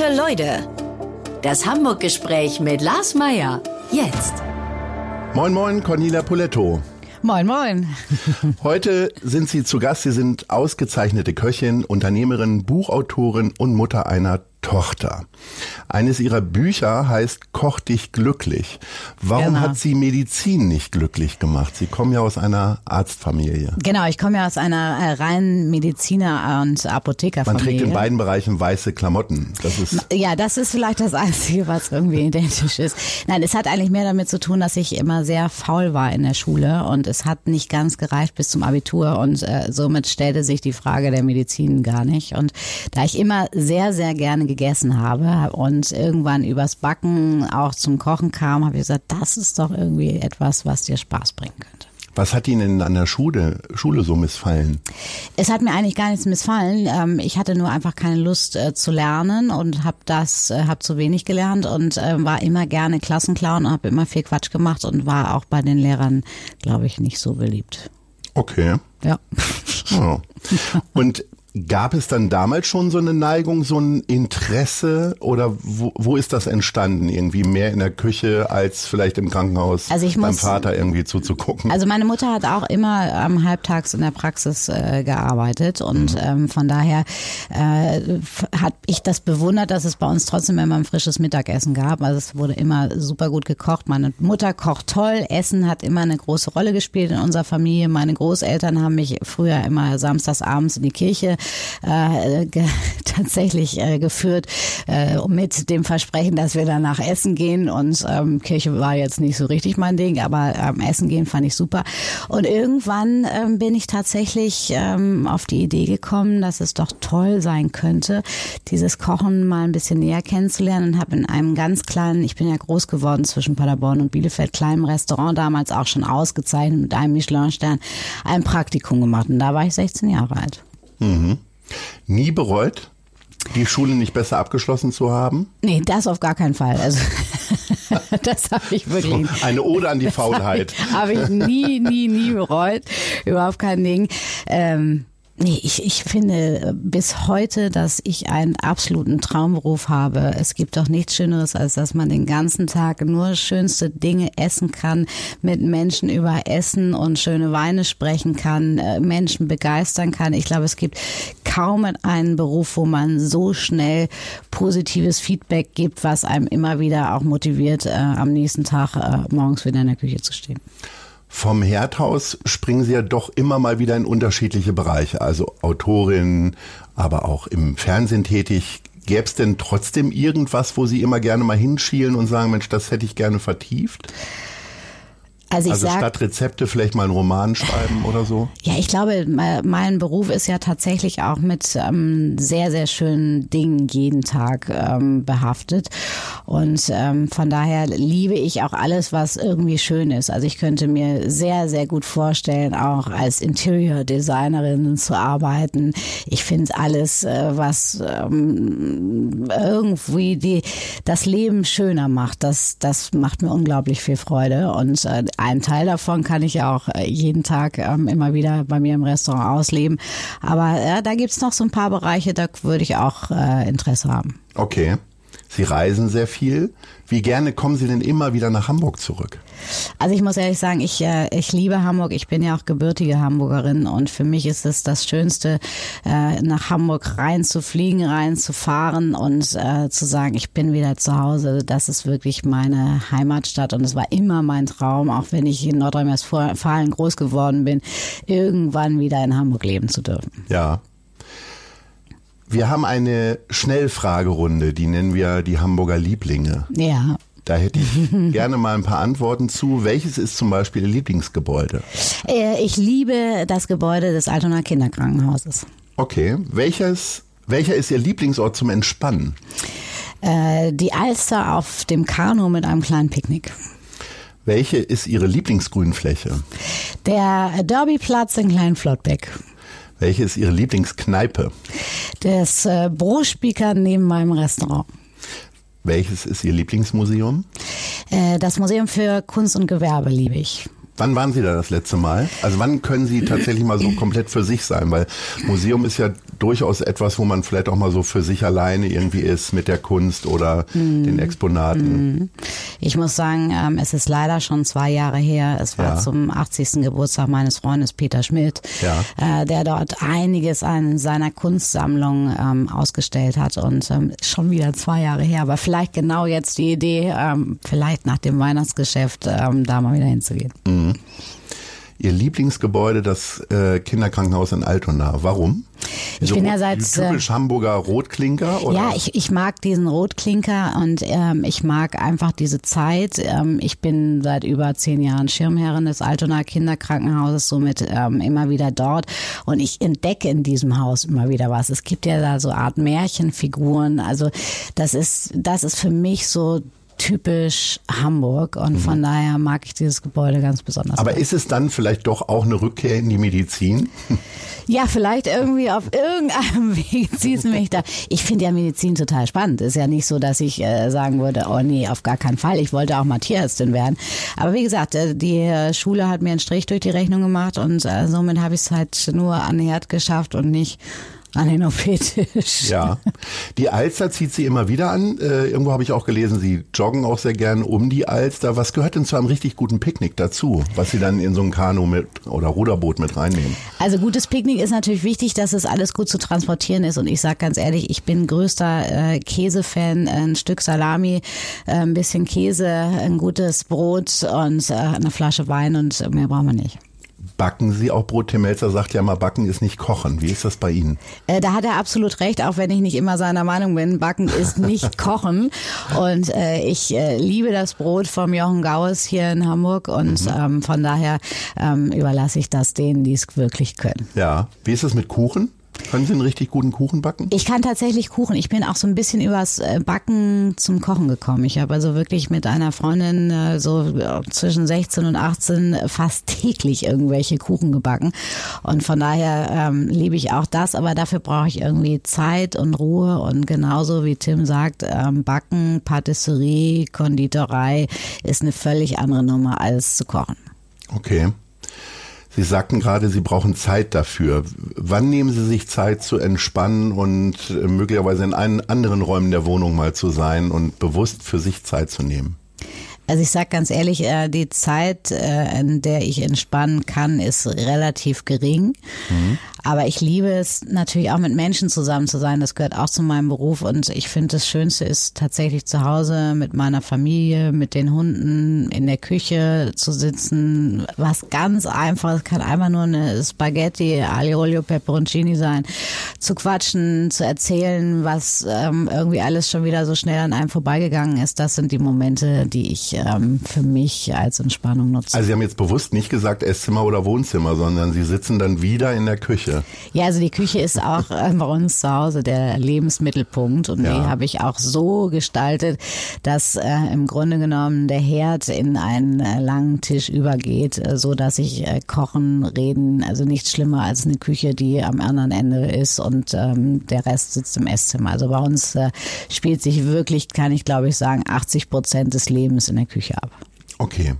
Gute Leute. Das Hamburg-Gespräch mit Lars Meier. Jetzt. Moin, moin, Cornelia Poletto. Moin, moin. Heute sind Sie zu Gast. Sie sind ausgezeichnete Köchin, Unternehmerin, Buchautorin und Mutter einer Tochter. Eines ihrer Bücher heißt Koch dich glücklich. Warum Genau. hat sie Medizin nicht glücklich gemacht? Sie kommen ja aus einer Arztfamilie. Genau, ich komme ja aus einer äh, reinen Mediziner- und Man Apothekerfamilie. trägt in beiden Bereichen weiße Klamotten. Das ist Ja, das ist vielleicht das Einzige, was irgendwie identisch ist. Nein, es hat eigentlich mehr damit zu tun, dass ich immer sehr faul war in der Schule und es hat nicht ganz gereicht bis zum Abitur und äh, somit stellte sich die Frage der Medizin gar nicht. Und da ich immer sehr, sehr gerne gegessen habe und irgendwann übers Backen auch zum Kochen kam, habe ich gesagt, das ist doch irgendwie etwas, was dir Spaß bringen könnte. was hat Ihnen an der Schule, Schule so missfallen? Es hat mir eigentlich gar nichts missfallen. Ähm, ich hatte nur einfach keine Lust äh, zu lernen und habe das, äh, habe zu wenig gelernt und äh, war immer gerne Klassenclown und habe immer viel Quatsch gemacht und war auch bei den Lehrern, glaube ich, nicht so beliebt. Okay. Ja. Ja. Und gab es dann damals schon so eine Neigung, so ein Interesse oder wo, wo ist das entstanden? Irgendwie mehr in der Küche als vielleicht im Krankenhaus Also ich beim muss- Vater irgendwie zuzugucken? Also meine Mutter hat auch immer am halbtags in der Praxis äh, gearbeitet und ähm, von daher äh, hat ich das bewundert, dass es bei uns trotzdem immer ein frisches Mittagessen gab. Also es wurde immer super gut gekocht. Meine Mutter kocht toll. Essen hat immer eine große Rolle gespielt in unserer Familie. Meine Großeltern haben mich früher immer samstags abends in die Kirche äh, ge tatsächlich äh, geführt äh, mit dem Versprechen, dass wir danach essen gehen und ähm, Kirche war jetzt nicht so richtig mein Ding, aber ähm, essen gehen fand ich super. Und irgendwann ähm, bin ich tatsächlich ähm, auf die Idee gekommen, dass es doch toll sein könnte, dieses Kochen mal ein bisschen näher kennenzulernen und habe in einem ganz kleinen, ich bin ja groß geworden zwischen Paderborn und Bielefeld, kleinem Restaurant damals auch schon ausgezeichnet mit einem Michelin-Stern, ein Praktikum gemacht und da war ich 16 Jahre alt. Nie bereut, die Schule nicht besser abgeschlossen zu haben? Nee, das auf gar keinen Fall. Also das habe ich wirklich Eine Ode an die Faulheit. habe ich nie, nie, nie bereut. Überhaupt kein Ding. Ähm, Nee, ich, ich finde bis heute, dass ich einen absoluten Traumberuf habe. Es gibt doch nichts Schöneres, als dass man den ganzen Tag nur schönste Dinge essen kann, mit Menschen über Essen und schöne Weine sprechen kann, äh, Menschen begeistern kann. Ich glaube, es gibt kaum einen Beruf, wo man so schnell positives Feedback gibt, was einem immer wieder auch motiviert, äh, am nächsten Tag äh, morgens wieder in der Küche zu stehen. Vom Herdhaus springen Sie ja doch immer mal wieder in unterschiedliche Bereiche, also Autorin, aber auch im Fernsehen tätig. Gäbe es denn trotzdem irgendwas, wo Sie immer gerne mal hinschielen und sagen, Mensch, das hätte ich gerne vertieft? Also ich Also sag, statt Rezepte vielleicht mal einen Roman schreiben oder so? Ja, ich glaube, me- mein Beruf ist ja tatsächlich auch mit ähm, sehr, sehr schönen Dingen jeden Tag ähm, behaftet. Und ähm, von daher liebe ich auch alles, was irgendwie schön ist. Also ich könnte mir sehr, sehr gut vorstellen, auch als Interior Designerin zu arbeiten. Ich finde alles, äh, was ähm, irgendwie die, das Leben schöner macht, das, das macht mir unglaublich viel Freude. Und äh, einen Teil davon kann ich auch äh, jeden Tag ähm, immer wieder bei mir im Restaurant ausleben. Aber äh, da gibt's noch so ein paar Bereiche, da würde ich auch äh, Interesse haben. Okay. Sie reisen sehr viel. Wie gerne kommen Sie denn immer wieder nach Hamburg zurück? Also ich muss ehrlich sagen, ich, äh, ich liebe Hamburg. Ich bin ja auch gebürtige Hamburgerin und für mich ist es das Schönste, äh, nach Hamburg reinzufliegen, reinzufahren und äh, zu sagen, ich bin wieder zu Hause. Das ist wirklich meine Heimatstadt und es war immer mein Traum, auch wenn ich in Nordrhein-Westfalen groß geworden bin, irgendwann wieder in Hamburg leben zu dürfen. Ja. Wir haben eine Schnellfragerunde, die nennen wir die Hamburger Lieblinge. Ja. Da hätte ich gerne mal ein paar Antworten zu. Welches ist zum Beispiel Ihr Lieblingsgebäude? Äh, Ich liebe das Gebäude des Altonaer Kinderkrankenhauses. Okay. Welches, welcher ist Ihr Lieblingsort zum Entspannen? Äh, Die Alster auf dem Kanu mit einem kleinen Picknick. Welche ist Ihre Lieblingsgrünfläche? Der Derbyplatz in Kleinflottbeck. Welche ist Ihre Lieblingskneipe? Das äh, Brospieker neben meinem Restaurant. Welches ist Ihr Lieblingsmuseum? Äh, das Museum für Kunst und Gewerbe liebe ich. Wann waren Sie da das letzte Mal? Also wann können Sie tatsächlich mal so komplett für sich sein? Weil Museum ist ja durchaus etwas, wo man vielleicht auch mal so für sich alleine irgendwie ist mit der Kunst oder mm. den Exponaten. Mm. Ich muss sagen, ähm, es ist leider schon zwei Jahre her. Es war ja. zum 80. Geburtstag meines Freundes Peter Schmidt, ja. äh, der dort einiges an seiner Kunstsammlung ähm, ausgestellt hat und ähm, schon wieder zwei Jahre her. Aber vielleicht genau jetzt die Idee, vielleicht nach dem Weihnachtsgeschäft da mal wieder hinzugehen. Mhm. Ihr Lieblingsgebäude, das äh, Kinderkrankenhaus in Altona. Warum? Ich so bin ja seit typisch äh, Hamburger Rotklinker. Oder? Ja, ich, ich mag diesen Rotklinker und ähm, ich mag einfach diese Zeit. Ähm, ich bin seit über zehn Jahren Schirmherrin des Altona Kinderkrankenhauses, somit ähm, immer wieder dort und ich entdecke in diesem Haus immer wieder was. Es gibt ja da so Art Märchenfiguren. Also das ist das ist für mich so typisch Hamburg und mhm. von daher mag ich dieses Gebäude ganz besonders. Aber ist es dann vielleicht doch auch eine Rückkehr in die Medizin? Ja, vielleicht irgendwie auf irgendeinem Weg zieht es mich da. Ich finde ja Medizin total spannend. Ist ja nicht so, dass ich äh, sagen würde, oh nee, auf gar keinen Fall. Ich wollte auch mal Tierärztin werden. Aber wie gesagt, äh, die Schule hat mir einen Strich durch die Rechnung gemacht und äh, somit habe ich es halt nur an Herd geschafft und nicht an den OP-Tisch. Ja. Die Alster zieht sie immer wieder an. Äh, irgendwo habe ich auch gelesen, sie joggen auch sehr gern um die Alster. Was gehört denn zu einem richtig guten Picknick dazu, was sie dann in so ein Kanu mit oder Ruderboot mit reinnehmen? Also gutes Picknick ist natürlich wichtig, dass es alles gut zu transportieren ist. Und ich sage ganz ehrlich, ich bin größter äh, Käsefan. Ein Stück Salami, äh, ein bisschen Käse, ein gutes Brot und äh, eine Flasche Wein und mehr brauchen wir nicht. Backen Sie auch Brot? Tim Melzer sagt ja mal, Backen ist nicht Kochen. Wie ist das bei Ihnen? Äh, da hat er absolut recht, auch wenn ich nicht immer seiner Meinung bin. Backen ist nicht Kochen. Und äh, ich äh, liebe das Brot vom Jochen Gaues hier in Hamburg und mhm. ähm, von daher ähm, überlasse ich das denen, die es wirklich können. Ja. Wie ist es mit Kuchen? Können Sie einen richtig guten Kuchen backen? Ich kann tatsächlich Kuchen. Ich bin auch so ein bisschen übers äh, Backen zum Kochen gekommen. Ich habe also wirklich mit einer Freundin äh, so zwischen 16 und 18 fast täglich irgendwelche Kuchen gebacken. Und von daher ähm, liebe ich auch das, aber dafür brauche ich irgendwie Zeit und Ruhe. Und genauso wie Tim sagt, ähm, Backen, Patisserie, Konditorei ist eine völlig andere Nummer als zu kochen. Okay. Sie sagten gerade, Sie brauchen Zeit dafür. Wann nehmen Sie sich Zeit zu entspannen und äh, möglicherweise in einen anderen Räumen der Wohnung mal zu sein und bewusst für sich Zeit zu nehmen? Also ich sag ganz ehrlich, äh, die Zeit, äh, in der ich entspannen kann, ist relativ gering. Mhm. Aber ich liebe es natürlich auch mit Menschen zusammen zu sein. Das gehört auch zu meinem Beruf. Und ich finde, das Schönste ist tatsächlich zu Hause mit meiner Familie, mit den Hunden in der Küche zu sitzen. Was ganz einfaches kann einfach nur eine Spaghetti, Aglio Olio Peperoncini sein. Zu quatschen, zu erzählen, was ähm, irgendwie alles schon wieder so schnell an einem vorbeigegangen ist. Das sind die Momente, die ich ähm, für mich als Entspannung nutze. Also Sie haben jetzt bewusst nicht gesagt Esszimmer oder Wohnzimmer, sondern Sie sitzen dann wieder in der Küche. Küche? Ja, also die Küche ist auch äh, bei uns zu Hause der Lebensmittelpunkt und ja. die habe ich auch so gestaltet, dass äh, im Grunde genommen der Herd in einen äh, langen Tisch übergeht, äh, so dass ich äh, kochen, reden, also nichts schlimmer als eine Küche, die am anderen Ende ist und ähm, der Rest sitzt im Esszimmer. Also bei uns äh, spielt sich wirklich, kann ich glaube ich sagen, 80 Prozent des Lebens in der Küche ab. Okay.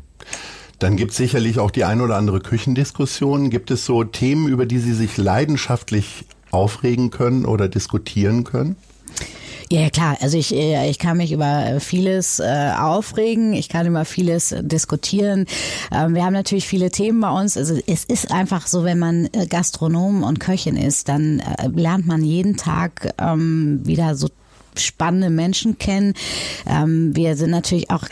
Dann gibt es sicherlich auch die ein oder andere Küchendiskussion. Gibt es so Themen, über die Sie sich leidenschaftlich aufregen können oder diskutieren können? Ja, klar. Also ich, äh, ich kann mich über vieles äh, aufregen. Ich kann über vieles diskutieren. Ähm, wir haben natürlich viele Themen bei uns. Also es ist einfach so, wenn man äh, Gastronom und Köchin ist, dann äh, lernt man jeden Tag ähm, wieder so spannende Menschen kennen. Ähm, wir sind natürlich auch,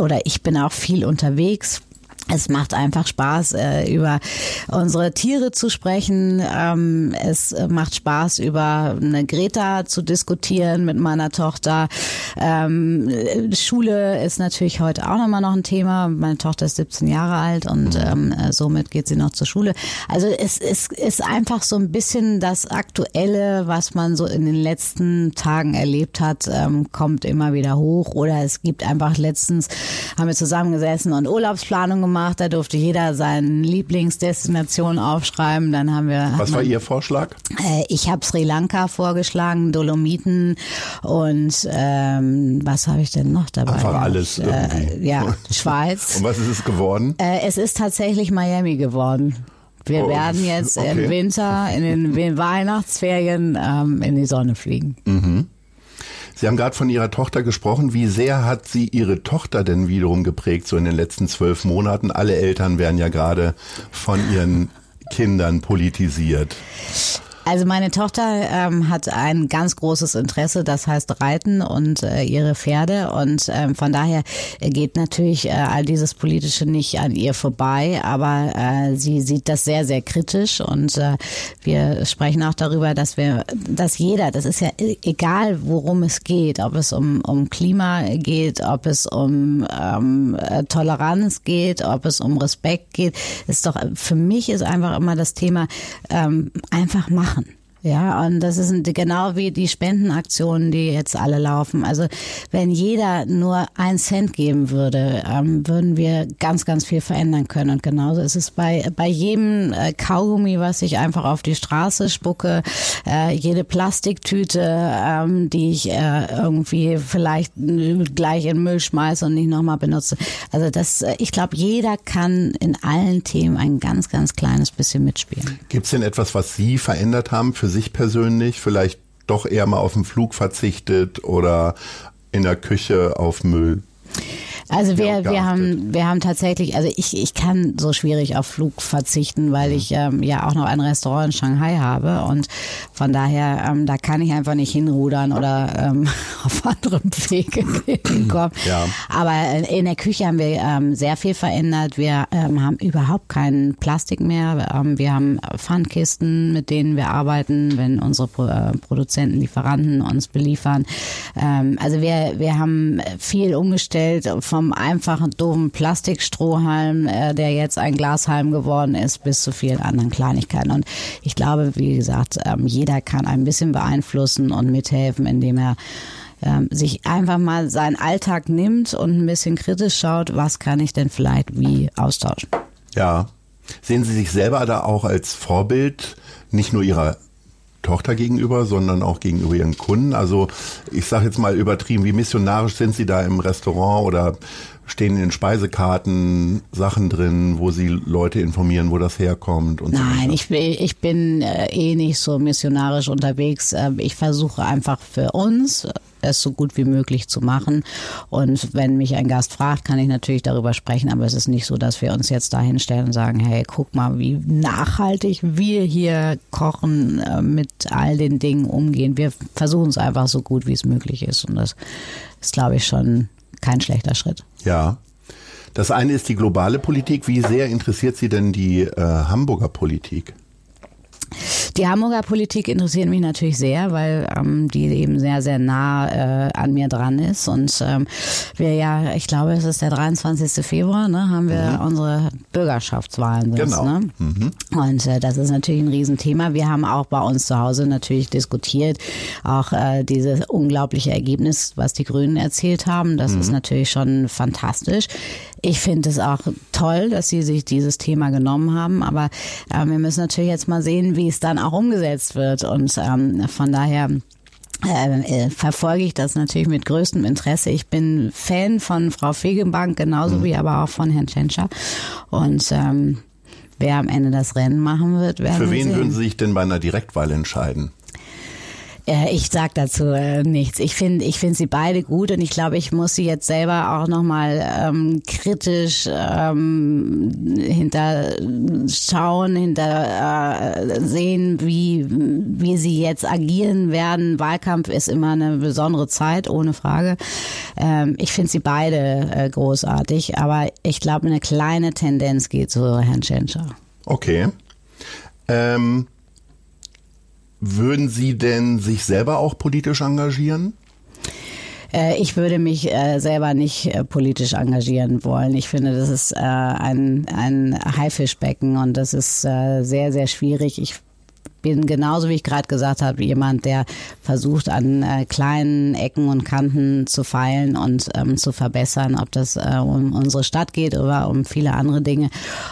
oder ich bin auch viel unterwegs es macht einfach Spaß, äh, über unsere Tiere zu sprechen. Ähm, es macht Spaß, über eine Greta zu diskutieren mit meiner Tochter. Ähm, Schule ist natürlich heute auch nochmal noch ein Thema. Meine Tochter ist 17 Jahre alt und mhm. ähm, somit geht sie noch zur Schule. Also es, es ist einfach so ein bisschen das Aktuelle, was man so in den letzten Tagen erlebt hat, kommt immer wieder hoch. Oder es gibt einfach letztens, haben wir zusammengesessen und Urlaubsplanung gemacht gemacht. Da durfte jeder seine Lieblingsdestination aufschreiben. Dann haben wir. Was war Ihr Vorschlag? Äh, ich habe Sri Lanka vorgeschlagen, Dolomiten und ähm, was habe ich denn noch dabei? Einfach alles äh, ja, Schweiz. und was ist es geworden? Äh, es ist tatsächlich Miami geworden. Wir oh, werden jetzt okay. im Winter, in den Weihnachtsferien ähm, in die Sonne fliegen. Mhm. Sie haben gerade von Ihrer Tochter gesprochen. Wie sehr hat sie Ihre Tochter denn wiederum geprägt, so in den letzten zwölf Monaten? Alle Eltern werden ja gerade von ihren Kindern politisiert. Also meine Tochter ähm, hat ein ganz großes Interesse, das heißt Reiten und äh, ihre Pferde. Und ähm, von daher geht natürlich äh, all dieses Politische nicht an ihr vorbei, aber äh, sie sieht das sehr, sehr kritisch. Und äh, wir sprechen auch darüber, dass wir, dass jeder, das ist ja e-, egal, worum es geht, ob es um, um Klima geht, ob es um ähm, äh, Toleranz geht, ob es um Respekt geht, ist doch, für mich ist einfach immer das Thema, ähm, einfach machen. Ja, und das ist genau wie die Spendenaktionen, die jetzt alle laufen. Also wenn jeder nur ein Cent geben würde, ähm, würden wir ganz, ganz viel verändern können. Und genauso ist es bei, bei jedem äh, Kaugummi, was ich einfach auf die Straße spucke, äh, jede Plastiktüte, ähm, die ich äh, irgendwie vielleicht gleich in Müll schmeiße und nicht nochmal benutze. Also das, äh, ich glaube, jeder kann in allen Themen ein ganz, ganz kleines bisschen mitspielen. Gibt es denn etwas, was Sie verändert haben für sich persönlich vielleicht doch eher mal auf den Flug verzichtet oder in der Küche auf Müll? Also wir, wir haben wir haben tatsächlich, also ich, ich kann so schwierig auf Flug verzichten, weil mhm. ich ähm, ja auch noch ein Restaurant in Shanghai habe und von daher ähm, da kann ich einfach nicht hinrudern oder ähm, auf anderem Wege hinkommen. Ja. Aber in der Küche haben wir ähm, sehr viel verändert. Wir ähm, haben überhaupt kein Plastik mehr. Ähm, wir haben Pfandkisten, mit denen wir arbeiten, wenn unsere Pro äh, Produzenten, Lieferanten uns beliefern. Ähm, also wir wir haben viel umgestellt von vom einfachen, doofen Plastikstrohhalm, äh, der jetzt ein Glashalm geworden ist, bis zu vielen anderen Kleinigkeiten. Und ich glaube, wie gesagt, ähm, jeder kann ein bisschen beeinflussen und mithelfen, indem er ähm, sich einfach mal seinen Alltag nimmt und ein bisschen kritisch schaut, was kann ich denn vielleicht wie austauschen. Ja. Sehen Sie sich selber da auch als Vorbild, nicht nur Ihrer Tochter gegenüber, sondern auch gegenüber ihren Kunden. Also ich sage jetzt mal übertrieben, wie missionarisch sind Sie da im Restaurant oder stehen in Speisekarten Sachen drin, wo Sie Leute informieren, wo das herkommt? Und Nein, so ich, ich bin äh, eh nicht so missionarisch unterwegs. Äh, ich versuche einfach für uns es so gut wie möglich zu machen. Und wenn mich ein Gast fragt, kann ich natürlich darüber sprechen, aber es ist nicht so, dass wir uns jetzt da hinstellen und sagen, hey, guck mal, wie nachhaltig wir hier kochen, äh, mit all den Dingen umgehen. Wir versuchen es einfach so gut, wie es möglich ist. Und das ist, glaube ich, schon kein schlechter Schritt. Ja. Das eine ist die globale Politik. Wie sehr interessiert Sie denn die äh, Hamburger Politik? Die Hamburger Politik interessiert mich natürlich sehr, weil ähm, die eben sehr, sehr nah äh, an mir dran ist. Und ähm, wir ja, ich glaube, es ist der 23. Februar, ne, haben wir mhm. unsere Bürgerschaftswahlen. Genau. Ne? Mhm. Und äh, das ist natürlich ein Riesenthema. Wir haben auch bei uns zu Hause natürlich diskutiert, auch äh, dieses unglaubliche Ergebnis, was die Grünen erzielt haben. Das mhm. ist natürlich schon fantastisch. Ich finde es auch toll, dass sie sich dieses Thema genommen haben, aber äh, wir müssen natürlich jetzt mal sehen, wie es dann auch umgesetzt wird. Und ähm, von daher äh, äh, verfolge ich das natürlich mit größtem Interesse. Ich bin Fan von Frau Fegebank, genauso mhm. wie aber auch von Herrn Tschentscher. Und ähm, wer am Ende das Rennen machen wird, werden Für wen sehen. würden Sie sich denn bei einer Direktwahl entscheiden? Äh, ich sag dazu äh, nichts. Ich finde, ich finde sie beide gut und ich glaube, ich muss sie jetzt selber auch nochmal ähm, kritisch ähm, hinterschauen, hinter äh, sehen, wie wie sie jetzt agieren werden. Wahlkampf ist immer eine besondere Zeit, ohne Frage. Ähm, ich finde sie beide äh, großartig, aber ich glaube, eine kleine Tendenz geht zu Herrn Tschentscher. Okay. Ähm würden Sie denn sich selber auch politisch engagieren? Äh, ich würde mich äh, selber nicht äh, politisch engagieren wollen. Ich finde, das ist ein, ein Haifischbecken und das ist sehr, sehr schwierig. Ich bin genauso, wie ich gerade gesagt habe, jemand, der versucht, an äh, kleinen Ecken und Kanten zu feilen und ähm, zu verbessern, ob das äh, um unsere Stadt geht oder um viele andere Dinge.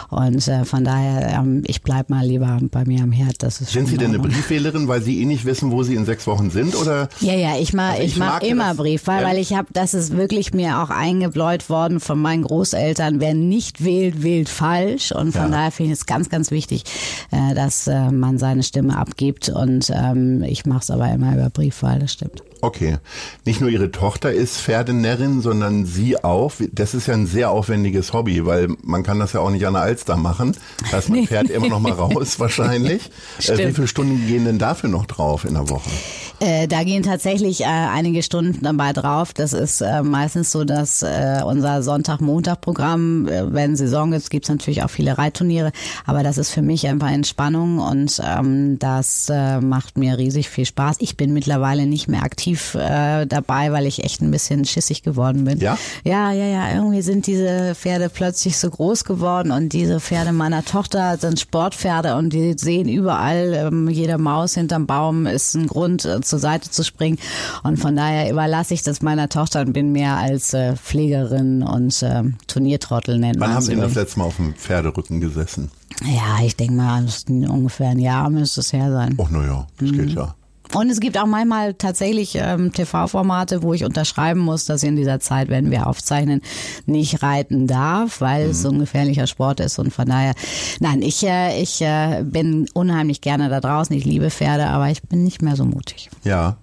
Und äh, von daher, ähm, ich bleib mal lieber bei mir am Herd. Das ist sind Sie denn eine Briefwählerin, weil Sie eh nicht wissen, wo Sie in sechs Wochen sind? Oder? Ja, ja, ich mache also ich, ich mach immer das, Briefwahl, ja. weil ich habe, das ist wirklich mir auch eingebläut worden von meinen Großeltern. Wer nicht wählt, wählt falsch. Und von ja. daher finde ich es ganz, ganz wichtig, äh, dass äh, man seine Stimme abgibt. Und ähm, ich mache es aber immer über Briefwahl, das stimmt. Okay. Nicht nur Ihre Tochter ist Pferdenärrin, sondern Sie auch. Das ist ja ein sehr aufwendiges Hobby, weil man kann das ja auch nicht an der Alster machen. Da ist man fährt immer noch mal raus wahrscheinlich. Äh, wie viele Stunden gehen denn dafür noch drauf in der Woche? Äh, da gehen tatsächlich äh, einige Stunden dabei drauf. Das ist äh, meistens so, dass äh, unser Sonntag-Montag-Programm, äh, wenn Saison ist, gibt es natürlich auch viele Reitturniere, aber das ist für mich einfach Entspannung und ähm, das macht mir riesig viel Spaß. Ich bin mittlerweile nicht mehr aktiv äh, dabei, weil ich echt ein bisschen schissig geworden bin. Ja? Ja, ja, ja. Irgendwie sind diese Pferde plötzlich so groß geworden und diese Pferde meiner Tochter sind Sportpferde und die sehen überall, ähm, jede Maus hinterm Baum ist ein Grund, äh, zur Seite zu springen. Und von daher überlasse ich das meiner Tochter und bin mehr als äh, Pflegerin und äh, Turniertrottel nennen. Wann haben Sie das letzte Mal auf dem Pferderücken gesessen? Ja, ich denke mal, ungefähr ein Jahr müsste es her sein. Ach naja, das mhm. geht ja. Und es gibt auch manchmal tatsächlich ähm, TV-Formate, wo ich unterschreiben muss, dass ich in dieser Zeit, wenn wir aufzeichnen, nicht reiten darf, weil mhm. es so ein gefährlicher Sport ist. Und von daher, nein, ich, äh, ich äh, bin unheimlich gerne da draußen. Ich liebe Pferde, aber ich bin nicht mehr so mutig. Ja.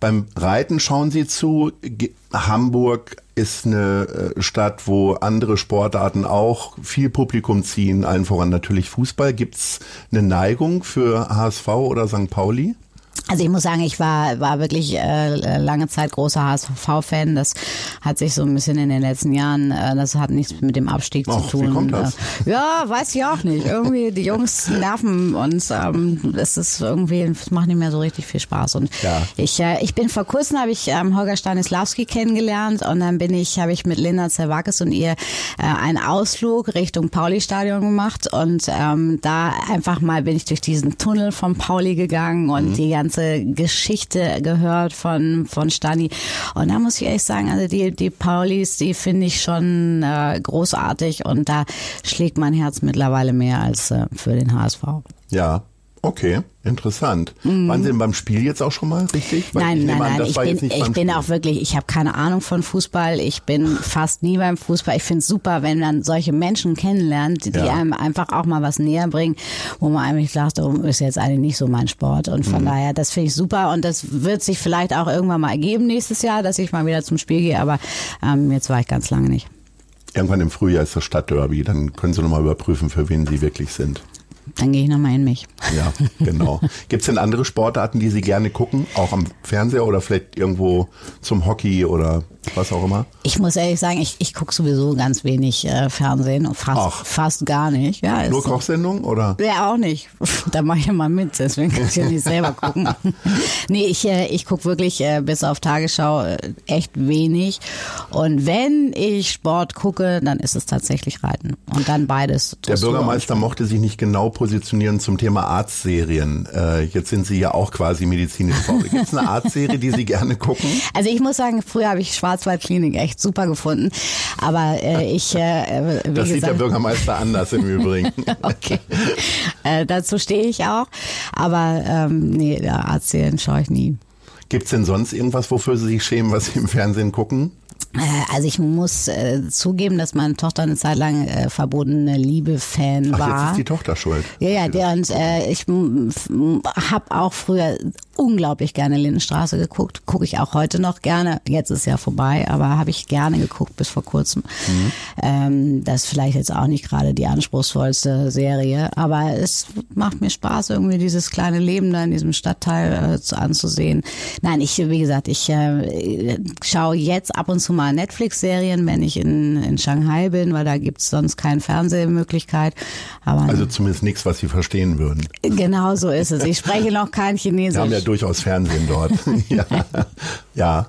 Beim Reiten schauen Sie zu. Hamburg ist eine äh, Stadt, wo andere Sportarten auch viel Publikum ziehen, allen voran natürlich Fußball. Gibt es eine Neigung für HSV oder St. Pauli? Also ich muss sagen, ich war, war wirklich äh, lange Zeit großer HSV-Fan. Das hat sich so ein bisschen in den letzten Jahren, äh, das hat nichts mit dem Abstieg Och, zu tun. Wie kommt das? Äh, ja, weiß ich auch nicht. Irgendwie die Jungs nerven und ähm, es ist irgendwie, es macht nicht mehr so richtig viel Spaß. Und ja. ich, äh, ich bin vor kurzem habe ich ähm, Holger Stanislawski kennengelernt und dann bin ich, habe ich mit Linda Zerwakis und ihr äh, einen Ausflug Richtung Pauli-Stadion gemacht und ähm, da einfach mal bin ich durch diesen Tunnel von Pauli gegangen und mhm. die ganze Geschichte gehört von, von Stani. Und da muss ich ehrlich sagen, also die, die Paulis, die finde ich schon äh, großartig und da schlägt mein Herz mittlerweile mehr als äh, für den HSV. Ja, Okay, interessant. Mhm. Waren Sie denn beim Spiel jetzt auch schon mal richtig? Weil nein, nein, nein. An, ich bin, ich bin auch wirklich, ich habe keine Ahnung von Fußball. Ich bin fast nie beim Fußball. Ich finde es super, wenn man solche Menschen kennenlernt, die, ja. einem einfach auch mal was näher bringen, wo man eigentlich sagt, oh, ist jetzt eigentlich nicht so mein Sport. Und von mhm. daher, das finde ich super. Und das wird sich vielleicht auch irgendwann mal ergeben nächstes Jahr, dass ich mal wieder zum Spiel gehe. Aber ähm, jetzt war ich ganz lange nicht. Irgendwann im Frühjahr ist das Stadtderby. Dann können Sie nochmal überprüfen, für wen Sie wirklich sind. Dann gehe ich nochmal in mich. Ja, genau. Gibt es denn andere Sportarten, die Sie gerne gucken? Auch am Fernseher oder vielleicht irgendwo zum Hockey oder was auch immer? Ich muss ehrlich sagen, ich, ich gucke sowieso ganz wenig äh, Fernsehen und fast, fast gar nicht. Ja, Nur Kochsendungen oder? Ja, auch nicht. da mache ich ja mal mit, deswegen kann ich ja nicht selber gucken. nee, ich, äh, ich gucke wirklich äh, bis auf Tagesschau äh, echt wenig. Und wenn ich Sport gucke, dann ist es tatsächlich Reiten. Und dann beides. Der Bürgermeister mochte sich nicht genau positionieren zum Thema Arztserien. Äh, jetzt sind Sie ja auch quasi medizinisch Gibt es eine Arztserie, die Sie gerne gucken? Also ich muss sagen, früher habe ich Schwarzwaldklinik echt super gefunden. Aber äh, ich. Äh, wie das sieht der Bürgermeister anders im Übrigen. okay. Äh, dazu stehe ich auch. Aber ähm, nee, Arztserien schaue ich nie. Gibt es denn sonst irgendwas, wofür Sie sich schämen, was Sie im Fernsehen gucken? Äh, also ich muss äh, zugeben, dass meine Tochter eine Zeit lang äh, verbotene Liebe-Fan war. Jetzt ist die Tochter schuld. Ja, ja, der, und äh, ich habe auch früher unglaublich gerne Lindenstraße geguckt. Gucke ich auch heute noch gerne. Jetzt ist ja vorbei, aber habe ich gerne geguckt bis vor kurzem. Mhm. Ähm, das ist vielleicht jetzt auch nicht gerade die anspruchsvollste Serie, aber es macht mir Spaß, irgendwie dieses kleine Leben da in diesem Stadtteil äh, anzusehen. Nein, ich, wie gesagt, ich äh, schaue jetzt ab und zu mal Netflix-Serien, wenn ich in, in Shanghai bin, weil da gibt's sonst keine Fernsehmöglichkeit. Aber also zumindest nichts, was Sie verstehen würden. Genau so ist es. Ich spreche noch kein Chinesisch durchaus Fernsehen dort. ja. ja.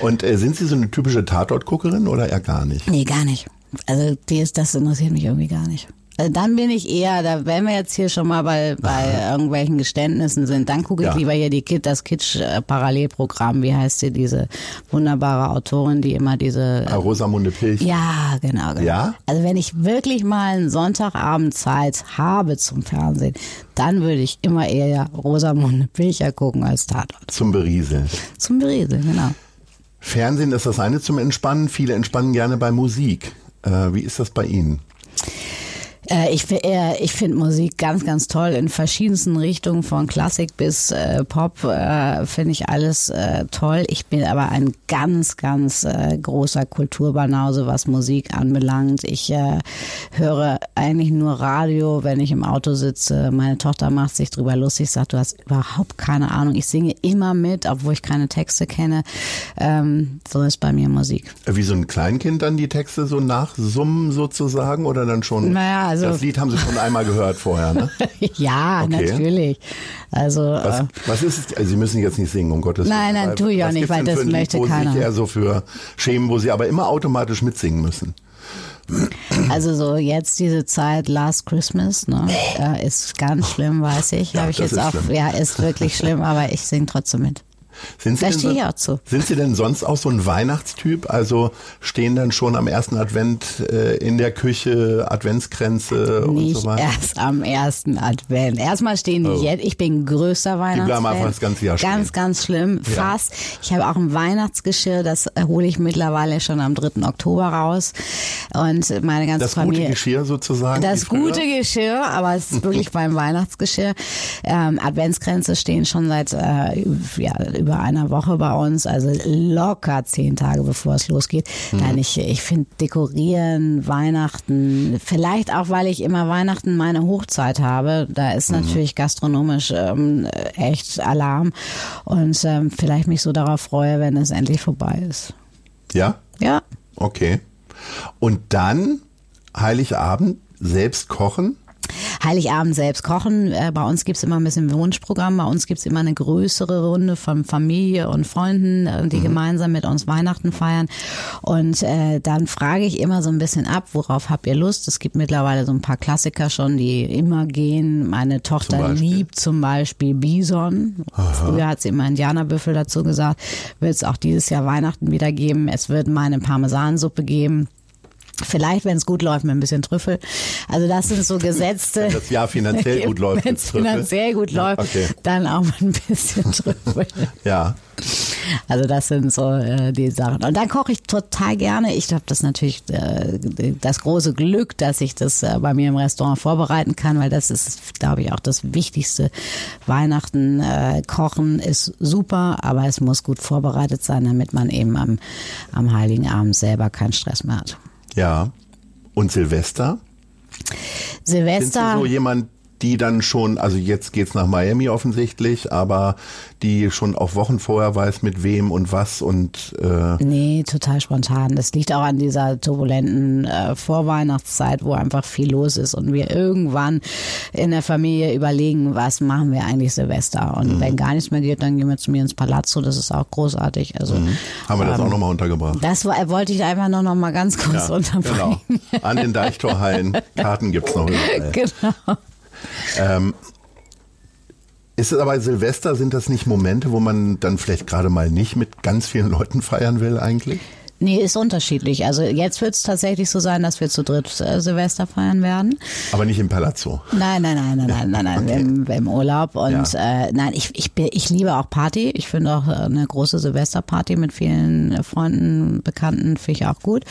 Und äh, sind Sie so eine typische Tatortguckerin oder eher gar nicht? Nee, gar nicht. Also die ist, das interessiert mich irgendwie gar nicht. Also dann bin ich eher, da wenn wir jetzt hier schon mal bei, bei irgendwelchen Geständnissen sind, dann gucke ich Ja. lieber hier die Kid, das Kitsch-Parallelprogramm. Wie heißt sie, diese wunderbare Autorin, die immer diese Ah, Rosamunde Pilch. ja, genau, genau. Ja? Also wenn ich wirklich mal einen Sonntagabend Zeit habe zum Fernsehen, dann würde ich immer eher Rosamunde Pilcher gucken als Tatort. Zum Berieseln. Zum Berieseln, genau. Fernsehen ist das eine zum Entspannen. Viele entspannen gerne bei Musik. Äh, wie ist das bei Ihnen? Äh, ich äh, ich finde Musik ganz, ganz toll in verschiedensten Richtungen, von Klassik bis äh, Pop, äh, finde ich alles äh, toll. Ich bin aber ein ganz, ganz äh, großer Kulturbanause, was Musik anbelangt. Ich höre eigentlich nur Radio, wenn ich im Auto sitze. Meine Tochter macht sich drüber lustig, sagt, du hast überhaupt keine Ahnung. Ich singe immer mit, obwohl ich keine Texte kenne. Ähm, so ist bei mir Musik. Wie so ein Kleinkind dann die Texte so nachsummen sozusagen oder dann schon? Naja, also- das Lied haben Sie schon einmal gehört vorher, ne? ja, Okay. natürlich. Also Was, äh, was ist es? Also Sie müssen jetzt nicht singen, um Gottes Nein, Willen. nein, Weil- tu ich auch nicht, weil das Lied, möchte wo keiner. Sich eher so für schämen, wo Sie aber immer automatisch mitsingen müssen. Also so jetzt diese Zeit Last Christmas, ne, ist ganz schlimm, weiß ich. Ja, Habe ich jetzt auch, schlimm. ja, ist wirklich schlimm, aber ich singe trotzdem mit. Sind Sie denn so- ich auch zu. Sind Sie denn sonst auch so ein Weihnachtstyp? Also stehen dann schon am ersten Advent äh, in der Küche Adventskränze und Nicht so weiter? erst am ersten Advent. Erstmal stehen die Oh. jetzt. Ich bin größter Weihnachtsfan. bleiben einfach das ganze Jahr Ganz, stehen. ganz schlimm. Ja. Fast. Ich habe auch ein Weihnachtsgeschirr, das hole ich mittlerweile schon am 3. Oktober raus. Und meine ganze Das gute Familie. Geschirr sozusagen? Das gute Geschirr, aber es ist wirklich beim Weihnachtsgeschirr. Ähm, Adventskränze stehen schon seit äh, ja, über einer Woche bei uns, also locker zehn Tage bevor es losgeht. Mhm. Nein, ich, ich finde Dekorieren, Weihnachten, vielleicht auch, weil ich immer Weihnachten meine Hochzeit habe. Da ist Mhm. natürlich gastronomisch ähm, echt Alarm und ähm, vielleicht mich so darauf freue, wenn es endlich vorbei ist. Ja? Ja. Okay. Und dann Heiligabend selbst kochen? Heiligabend selbst kochen. Äh, bei uns gibt's immer ein bisschen Wunschprogramm. Bei uns gibt's immer eine größere Runde von Familie und Freunden, äh, die gemeinsam mit uns Weihnachten feiern. Und äh, dann frage ich immer so ein bisschen ab, worauf habt ihr Lust? Es gibt mittlerweile so ein paar Klassiker schon, die immer gehen. Meine Tochter Beispiel? liebt zum Beispiel Bison. Früher hat sie immer Indianerbüffel dazu gesagt. Wird es auch dieses Jahr Weihnachten wieder geben. Es wird meine Parmesansuppe geben. Vielleicht, wenn es gut läuft, mit ein bisschen Trüffel. Also das sind so gesetzte. Wenn das Jahr finanziell gut läuft Wenn es finanziell gut läuft, okay. dann auch mit ein bisschen Trüffel. Ja. Also das sind so äh, die Sachen. Und dann koche ich total gerne. Ich habe das natürlich äh, das große Glück, dass ich das äh, bei mir im Restaurant vorbereiten kann, weil das ist, glaube ich, auch das Wichtigste. Weihnachten äh, kochen ist super, aber es muss gut vorbereitet sein, damit man eben am, am Heiligen Abend selber keinen Stress mehr hat. Ja. Und Silvester? Sind Silvester. Sie so jemand, die dann schon, also jetzt geht's nach Miami offensichtlich, aber die schon auch Wochen vorher weiß, mit wem und was und äh, Nee, total spontan. Das liegt auch an dieser turbulenten äh, Vorweihnachtszeit, wo einfach viel los ist und wir irgendwann in der Familie überlegen, was machen wir eigentlich Silvester. Und wenn gar nichts mehr geht, dann gehen wir zu mir ins Palazzo. Das ist auch großartig. Also haben wir das auch nochmal untergebracht. das war, wollte ich einfach noch, noch mal ganz kurz Ja, unterbringen. genau. An den Deichtorhallen. Karten gibt's noch überall. genau. Ähm, ist es aber Silvester, sind das nicht Momente, wo man dann vielleicht gerade mal nicht mit ganz vielen Leuten feiern will eigentlich? Nee, ist unterschiedlich. Also jetzt wird es tatsächlich so sein, dass wir zu dritt äh, Silvester feiern werden. Aber nicht im Palazzo. Nein, nein, nein, nein, nein, nein, nein. Wir, im, im Urlaub und Ja. äh, nein, ich, ich, ich liebe auch Party. Ich finde auch äh, eine große Silvesterparty mit vielen äh, Freunden, Bekannten, finde ich auch gut.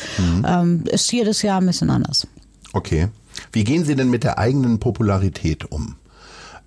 Ähm, ist jedes Jahr ein bisschen anders. Okay. Wie gehen Sie denn mit der eigenen Popularität um?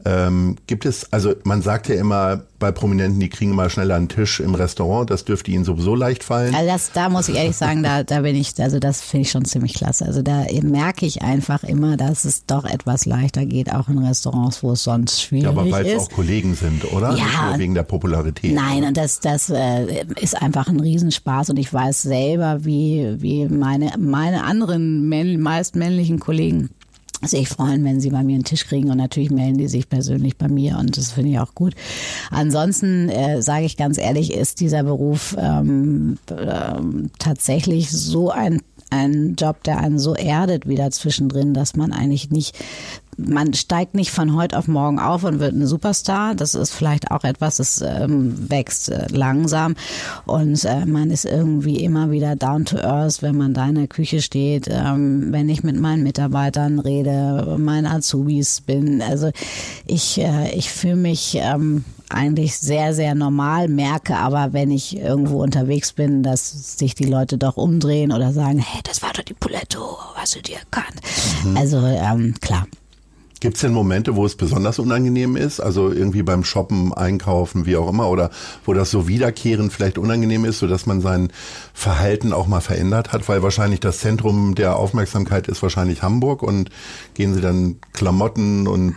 Ähm, gibt es, also man sagt ja immer bei Prominenten, die kriegen mal schneller einen Tisch im Restaurant, das dürfte ihnen sowieso leicht fallen. Also das, da muss ich ehrlich sagen, da, da bin ich, also das finde ich schon ziemlich klasse. Also da merke ich einfach immer, dass es doch etwas leichter geht, auch in Restaurants, wo es sonst schwierig Ja, aber weil es ist. auch Kollegen sind, oder? Ja. Nicht nur wegen der Popularität. Nein, und das, das äh, ist einfach ein Riesenspaß und ich weiß selber, wie, wie meine, meine anderen männ meist männlichen Kollegen sich freuen, wenn sie bei mir einen Tisch kriegen und natürlich melden die sich persönlich bei mir und das finde ich auch gut. Ansonsten äh, sage ich ganz ehrlich, ist dieser Beruf ähm, ähm, tatsächlich so ein ein Job, der einen so erdet wieder zwischendrin, dass man eigentlich nicht man steigt nicht von heute auf morgen auf und wird ein Superstar. Das ist vielleicht auch etwas, das ähm, wächst äh, langsam und äh, man ist irgendwie immer wieder down to earth, wenn man da in der Küche steht, ähm, wenn ich mit meinen Mitarbeitern rede, meine Azubis bin. Also ich, äh, ich fühle mich ähm, eigentlich sehr, sehr normal, merke aber, wenn ich irgendwo unterwegs bin, dass sich die Leute doch umdrehen oder sagen, hey, das war doch die Poletto, hast du dir erkannt? Mhm. Also ähm, klar, Gibt es denn Momente, wo es besonders unangenehm ist? Also irgendwie beim Shoppen, Einkaufen, wie auch immer, oder wo das so wiederkehrend vielleicht unangenehm ist, sodass man sein Verhalten auch mal verändert hat? Weil wahrscheinlich das Zentrum der Aufmerksamkeit ist wahrscheinlich Hamburg und gehen Sie dann Klamotten und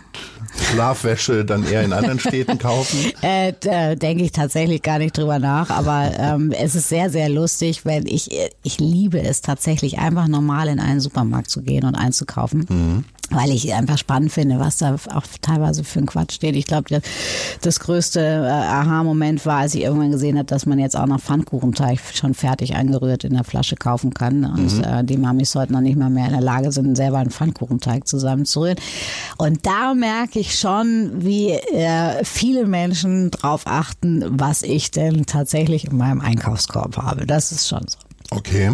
Schlafwäsche dann eher in anderen Städten kaufen? Äh, da denke ich tatsächlich gar nicht drüber nach, aber ähm, es ist sehr, sehr lustig, wenn ich, ich liebe es tatsächlich einfach normal in einen Supermarkt zu gehen und einzukaufen. Mhm weil ich einfach spannend finde, was da auch teilweise für ein Quatsch steht. Ich glaube, das größte äh, Aha-Moment war, als ich irgendwann gesehen habe, dass man jetzt auch noch Pfannkuchenteig schon fertig eingerührt in der Flasche kaufen kann. Und mhm. äh, die Mamis heute noch nicht mal mehr in der Lage sind, selber einen Pfannkuchenteig zusammenzurühren. Und da merke ich schon, wie äh, viele Menschen drauf achten, was ich denn tatsächlich in meinem Einkaufskorb habe. Das ist schon so. Okay.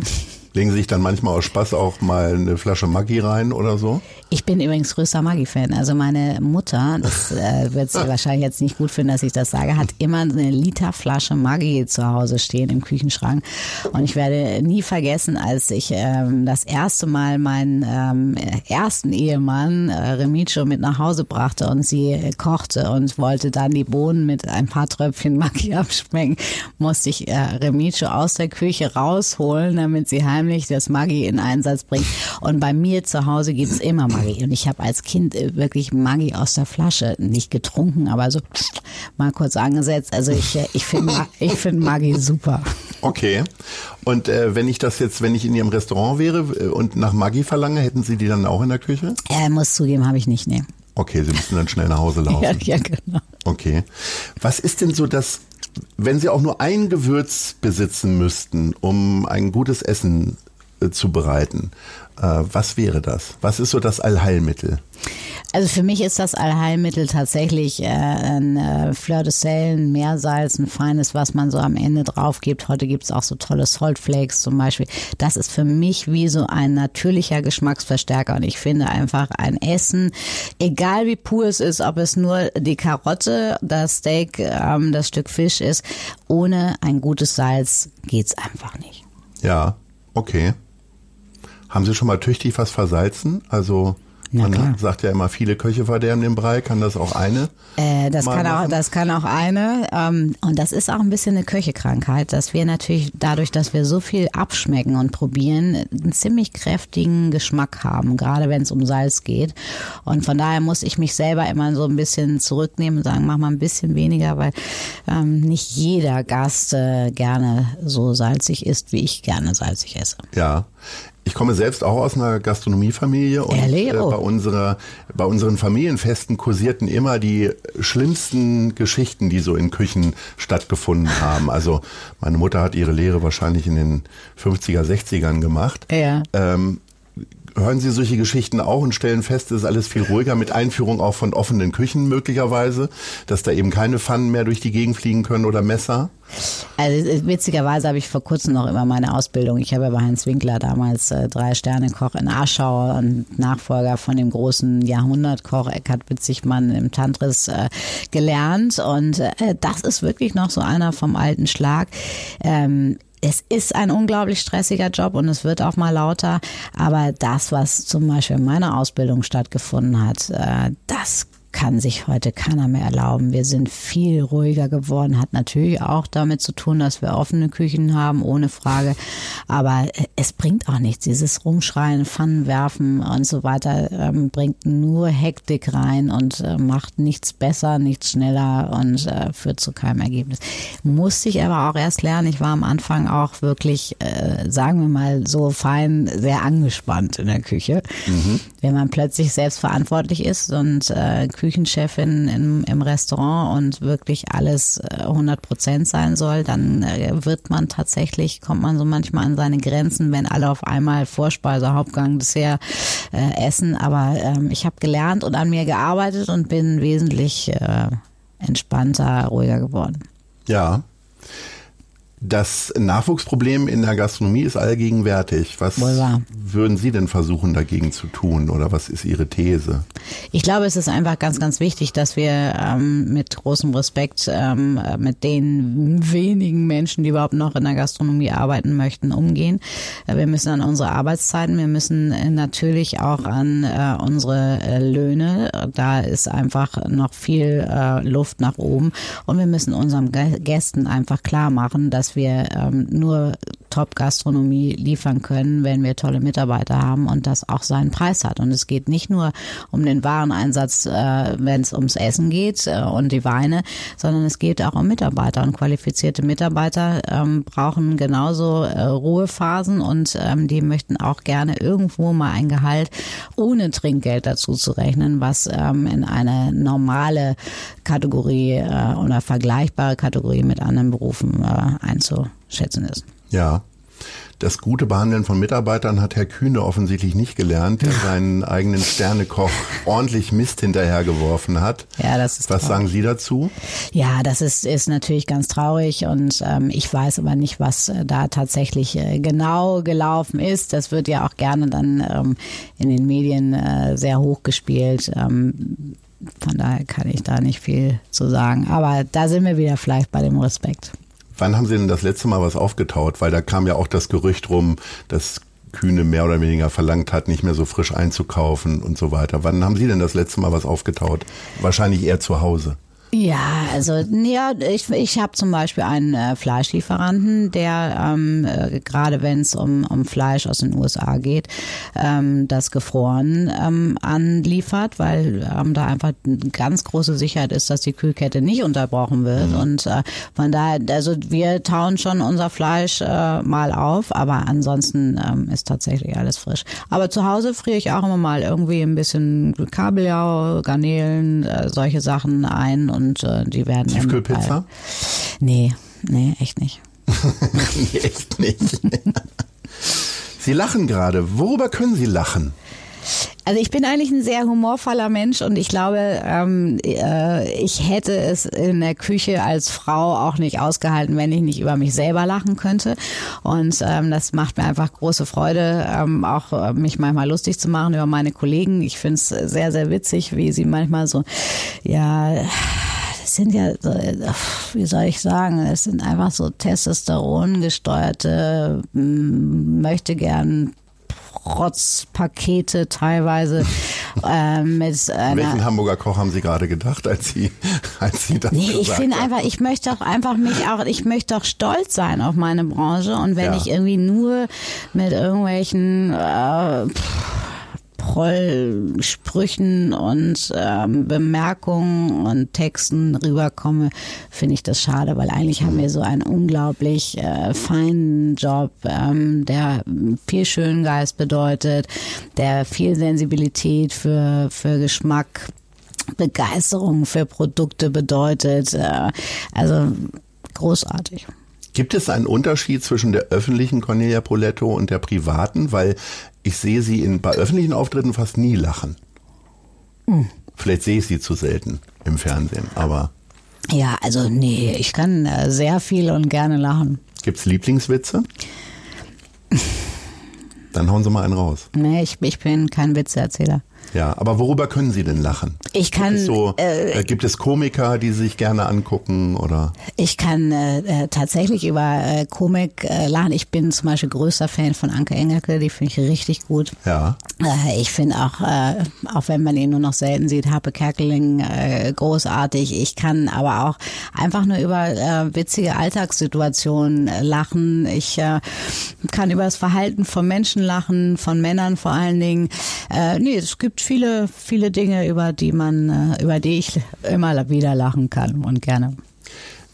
Legen Sie sich dann manchmal aus Spaß auch mal eine Flasche Maggi rein oder so? Ich bin übrigens größter Maggi-Fan. Also meine Mutter, das äh, wird sie wahrscheinlich jetzt nicht gut finden, dass ich das sage, hat immer eine Literflasche Maggi zu Hause stehen im Küchenschrank. Und ich werde nie vergessen, als ich ähm, das erste Mal meinen ähm, ersten Ehemann äh, Remicio mit nach Hause brachte und sie äh, kochte und wollte dann die Bohnen mit ein paar Tröpfchen Maggi abschmecken, musste ich äh, Remicio aus der Küche rausholen, damit sie heim heimlich das Maggi in Einsatz bringt. Und bei mir zu Hause gibt es immer Maggi. Und ich habe als Kind äh, wirklich Maggi aus der Flasche nicht getrunken, aber so mal kurz angesetzt. Also ich, äh, ich finde ich find Maggi super. Okay. Und äh, wenn ich das jetzt, wenn ich in Ihrem Restaurant wäre äh, und nach Maggi verlange, hätten Sie die dann auch in der Küche? Er muss zugeben, habe ich nicht, nee. Okay, Sie müssen dann schnell nach Hause laufen. ja, ja, genau. Okay. Was ist denn so das wenn Sie auch nur ein Gewürz besitzen müssten, um ein gutes Essen äh, zu bereiten, äh, was wäre das? Was ist so das Allheilmittel? Also für mich ist das Allheilmittel tatsächlich äh, ein äh, Fleur de Sel, ein Meersalz, ein feines, was man so am Ende drauf gibt. Heute gibt es auch so tolle Saltflakes zum Beispiel. Das ist für mich wie so ein natürlicher Geschmacksverstärker. Und ich finde einfach ein Essen, egal wie pur es ist, ob es nur die Karotte, das Steak, ähm, das Stück Fisch ist, ohne ein gutes Salz geht's einfach nicht. Ja, okay. Haben Sie schon mal tüchtig was versalzen? Also man klar. sagt ja immer, viele Köche verderben den Brei. Kann das auch eine? Äh, das, kann auch, das kann auch eine. Ähm, und das ist auch ein bisschen eine Köchekrankheit, dass wir natürlich dadurch, dass wir so viel abschmecken und probieren, einen ziemlich kräftigen Geschmack haben, gerade wenn es um Salz geht. Und von daher muss ich mich selber immer so ein bisschen zurücknehmen und sagen, mach mal ein bisschen weniger, weil ähm, nicht jeder Gast äh, gerne so salzig isst, wie ich gerne salzig esse. Ja. Ich komme selbst auch aus einer Gastronomiefamilie und äh, bei, unserer, bei unseren Familienfesten kursierten immer die schlimmsten Geschichten, die so in Küchen stattgefunden haben. Also meine Mutter hat ihre Lehre wahrscheinlich in den 50er, 60ern gemacht. Ja. Ähm, hören Sie solche Geschichten auch und stellen fest, es ist alles viel ruhiger mit Einführung auch von offenen Küchen möglicherweise, dass da eben keine Pfannen mehr durch die Gegend fliegen können oder Messer? Also witzigerweise habe ich vor kurzem noch immer meine Ausbildung. Ich habe ja bei Heinz Winkler damals äh, drei Sterne Koch in Aschau und Nachfolger von dem großen Jahrhundertkoch Eckhard Witzigmann im Tantris äh, gelernt und äh, das ist wirklich noch so einer vom alten Schlag. Ähm, es ist ein unglaublich stressiger Job und es wird auch mal lauter. Aber das, was zum Beispiel in meiner Ausbildung stattgefunden hat, äh, das kann sich heute keiner mehr erlauben. Wir sind viel ruhiger geworden, hat natürlich auch damit zu tun, dass wir offene Küchen haben, ohne Frage. Aber es bringt auch nichts. Dieses Rumschreien, Pfannen werfen und so weiter ähm, bringt nur Hektik rein und äh, macht nichts besser, nichts schneller und äh, führt zu keinem Ergebnis. Musste ich aber auch erst lernen. Ich war am Anfang auch wirklich, äh, sagen wir mal so fein, sehr angespannt in der Küche. Mhm wenn man plötzlich selbst verantwortlich ist und äh, Küchenchefin im, im Restaurant und wirklich alles äh, 100 Prozent sein soll, dann äh, wird man tatsächlich, kommt man so manchmal an seine Grenzen, wenn alle auf einmal Vorspeise, Hauptgang, Dessert äh, essen. Aber ähm, ich habe gelernt und an mir gearbeitet und bin wesentlich äh, entspannter, ruhiger geworden. Ja. Das Nachwuchsproblem in der Gastronomie ist allgegenwärtig. Was würden Sie denn versuchen dagegen zu tun oder was ist Ihre These? Ich glaube, es ist einfach ganz, ganz wichtig, dass wir ähm, mit großem Respekt ähm, mit den wenigen Menschen, die überhaupt noch in der Gastronomie arbeiten möchten, umgehen. Wir müssen an unsere Arbeitszeiten, wir müssen äh, natürlich auch an äh, unsere äh, Löhne. Da ist einfach noch viel äh, Luft nach oben und wir müssen unseren Gä- Gästen einfach klar machen, dass wir ähm, nur Top-Gastronomie liefern können, wenn wir tolle Mitarbeiter haben und das auch seinen Preis hat. Und es geht nicht nur um den Wareneinsatz, äh, wenn es ums Essen geht äh, und die Weine, sondern es geht auch um Mitarbeiter. Und qualifizierte Mitarbeiter ähm, brauchen genauso äh, Ruhephasen und ähm, die möchten auch gerne irgendwo mal ein Gehalt ohne Trinkgeld dazu zu rechnen, was ähm, in eine normale Kategorie äh, oder vergleichbare Kategorie mit anderen Berufen äh, einzuschätzen ist. Ja. Das gute Behandeln von Mitarbeitern hat Herr Kühne offensichtlich nicht gelernt, der seinen eigenen Sternekoch ordentlich Mist hinterhergeworfen hat. Ja, das ist Was traurig. sagen Sie dazu? Ja, das ist, ist natürlich ganz traurig und ähm, ich weiß aber nicht, was äh, da tatsächlich äh, genau gelaufen ist. Das wird ja auch gerne dann ähm, in den Medien äh, sehr hochgespielt. Ähm, von daher kann ich da nicht viel zu sagen. Aber da sind wir wieder vielleicht bei dem Respekt. Wann haben Sie denn das letzte Mal was aufgetaut? Weil da kam ja auch das Gerücht rum, dass Kühne mehr oder weniger verlangt hat, nicht mehr so frisch einzukaufen und so weiter. Wann haben Sie denn das letzte Mal was aufgetaut? Wahrscheinlich eher zu Hause. Ja, also ja, ich, ich habe zum Beispiel einen äh, Fleischlieferanten, der ähm, äh, gerade wenn es um, um Fleisch aus den USA geht, ähm, das gefroren ähm, anliefert, weil ähm, da einfach eine ganz große Sicherheit ist, dass die Kühlkette nicht unterbrochen wird. Und äh, von daher, also wir tauen schon unser Fleisch äh, mal auf, aber ansonsten ähm, ist tatsächlich alles frisch. Aber zu Hause friere ich auch immer mal irgendwie ein bisschen Kabeljau, Garnelen, äh, solche Sachen ein und äh, die werden Tiefkühlpizza? Nee, nee, echt nicht. nee, echt nicht. Sie lachen gerade. Worüber können Sie lachen? Also ich bin eigentlich ein sehr humorvoller Mensch und ich glaube, ähm, äh, ich hätte es in der Küche als Frau auch nicht ausgehalten, wenn ich nicht über mich selber lachen könnte. Und ähm, das macht mir einfach große Freude, ähm, auch äh, mich manchmal lustig zu machen über meine Kollegen. Ich finde es sehr, sehr witzig, wie sie manchmal so, ja, sind ja, wie soll ich sagen, es sind einfach so Testosteron gesteuerte, möchte gern Rotzpakete teilweise äh, mit An welchen einer Hamburger Koch haben Sie gerade gedacht, als Sie, als Sie das Nee, ich finde einfach, ich möchte auch einfach mich auch, ich möchte auch stolz sein auf meine Branche und wenn Ja. ich irgendwie nur mit irgendwelchen äh, Prollsprüchen und ähm, Bemerkungen und Texten rüberkomme, finde ich das schade, weil eigentlich haben wir so einen unglaublich äh, feinen Job, ähm, der viel Schöngeist bedeutet, der viel Sensibilität für, für Geschmack Begeisterung für Produkte bedeutet. Äh, Also großartig. Gibt es einen Unterschied zwischen der öffentlichen Cornelia Poletto und der privaten? Weil ich sehe Sie in, bei öffentlichen Auftritten fast nie lachen. Hm. Vielleicht sehe ich Sie zu selten im Fernsehen, aber Ja, also nee, ich kann äh, sehr viel und gerne lachen. gibt's Lieblingswitze? Dann hauen Sie mal einen raus. Nee, ich, ich bin kein Witzeerzähler. Ja, aber worüber können Sie denn lachen? Ich kann, gibt es, so, äh, äh, gibt es Komiker, die Sie sich gerne angucken oder? Ich kann äh, äh, tatsächlich über äh, Komik äh, lachen. Ich bin zum Beispiel größter Fan von Anke Engelke, die finde ich richtig gut. Ja. Ich finde auch, auch wenn man ihn nur noch selten sieht, Happe Kerkeling großartig. Ich kann aber auch einfach nur über witzige Alltagssituationen lachen. Ich kann über das Verhalten von Menschen lachen, von Männern vor allen Dingen. Nee, es gibt viele, viele Dinge, über die man, äh, über die ich immer wieder lachen kann und gerne.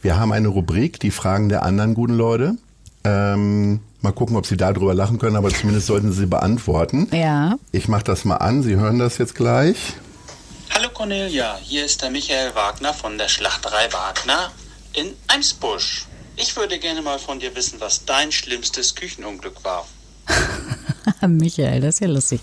Wir haben eine Rubrik, die Fragen der anderen guten Leute. Ähm, Mal gucken, ob Sie darüber lachen können, aber zumindest sollten Sie beantworten. Ja. Ich mache das mal an. Sie hören das jetzt gleich. Hallo Cornelia, hier ist der Michael Wagner von der Schlachterei Wagner in Eimsbusch. Ich würde gerne mal von dir wissen, was dein schlimmstes Küchenunglück war. Michael, das ist ja lustig.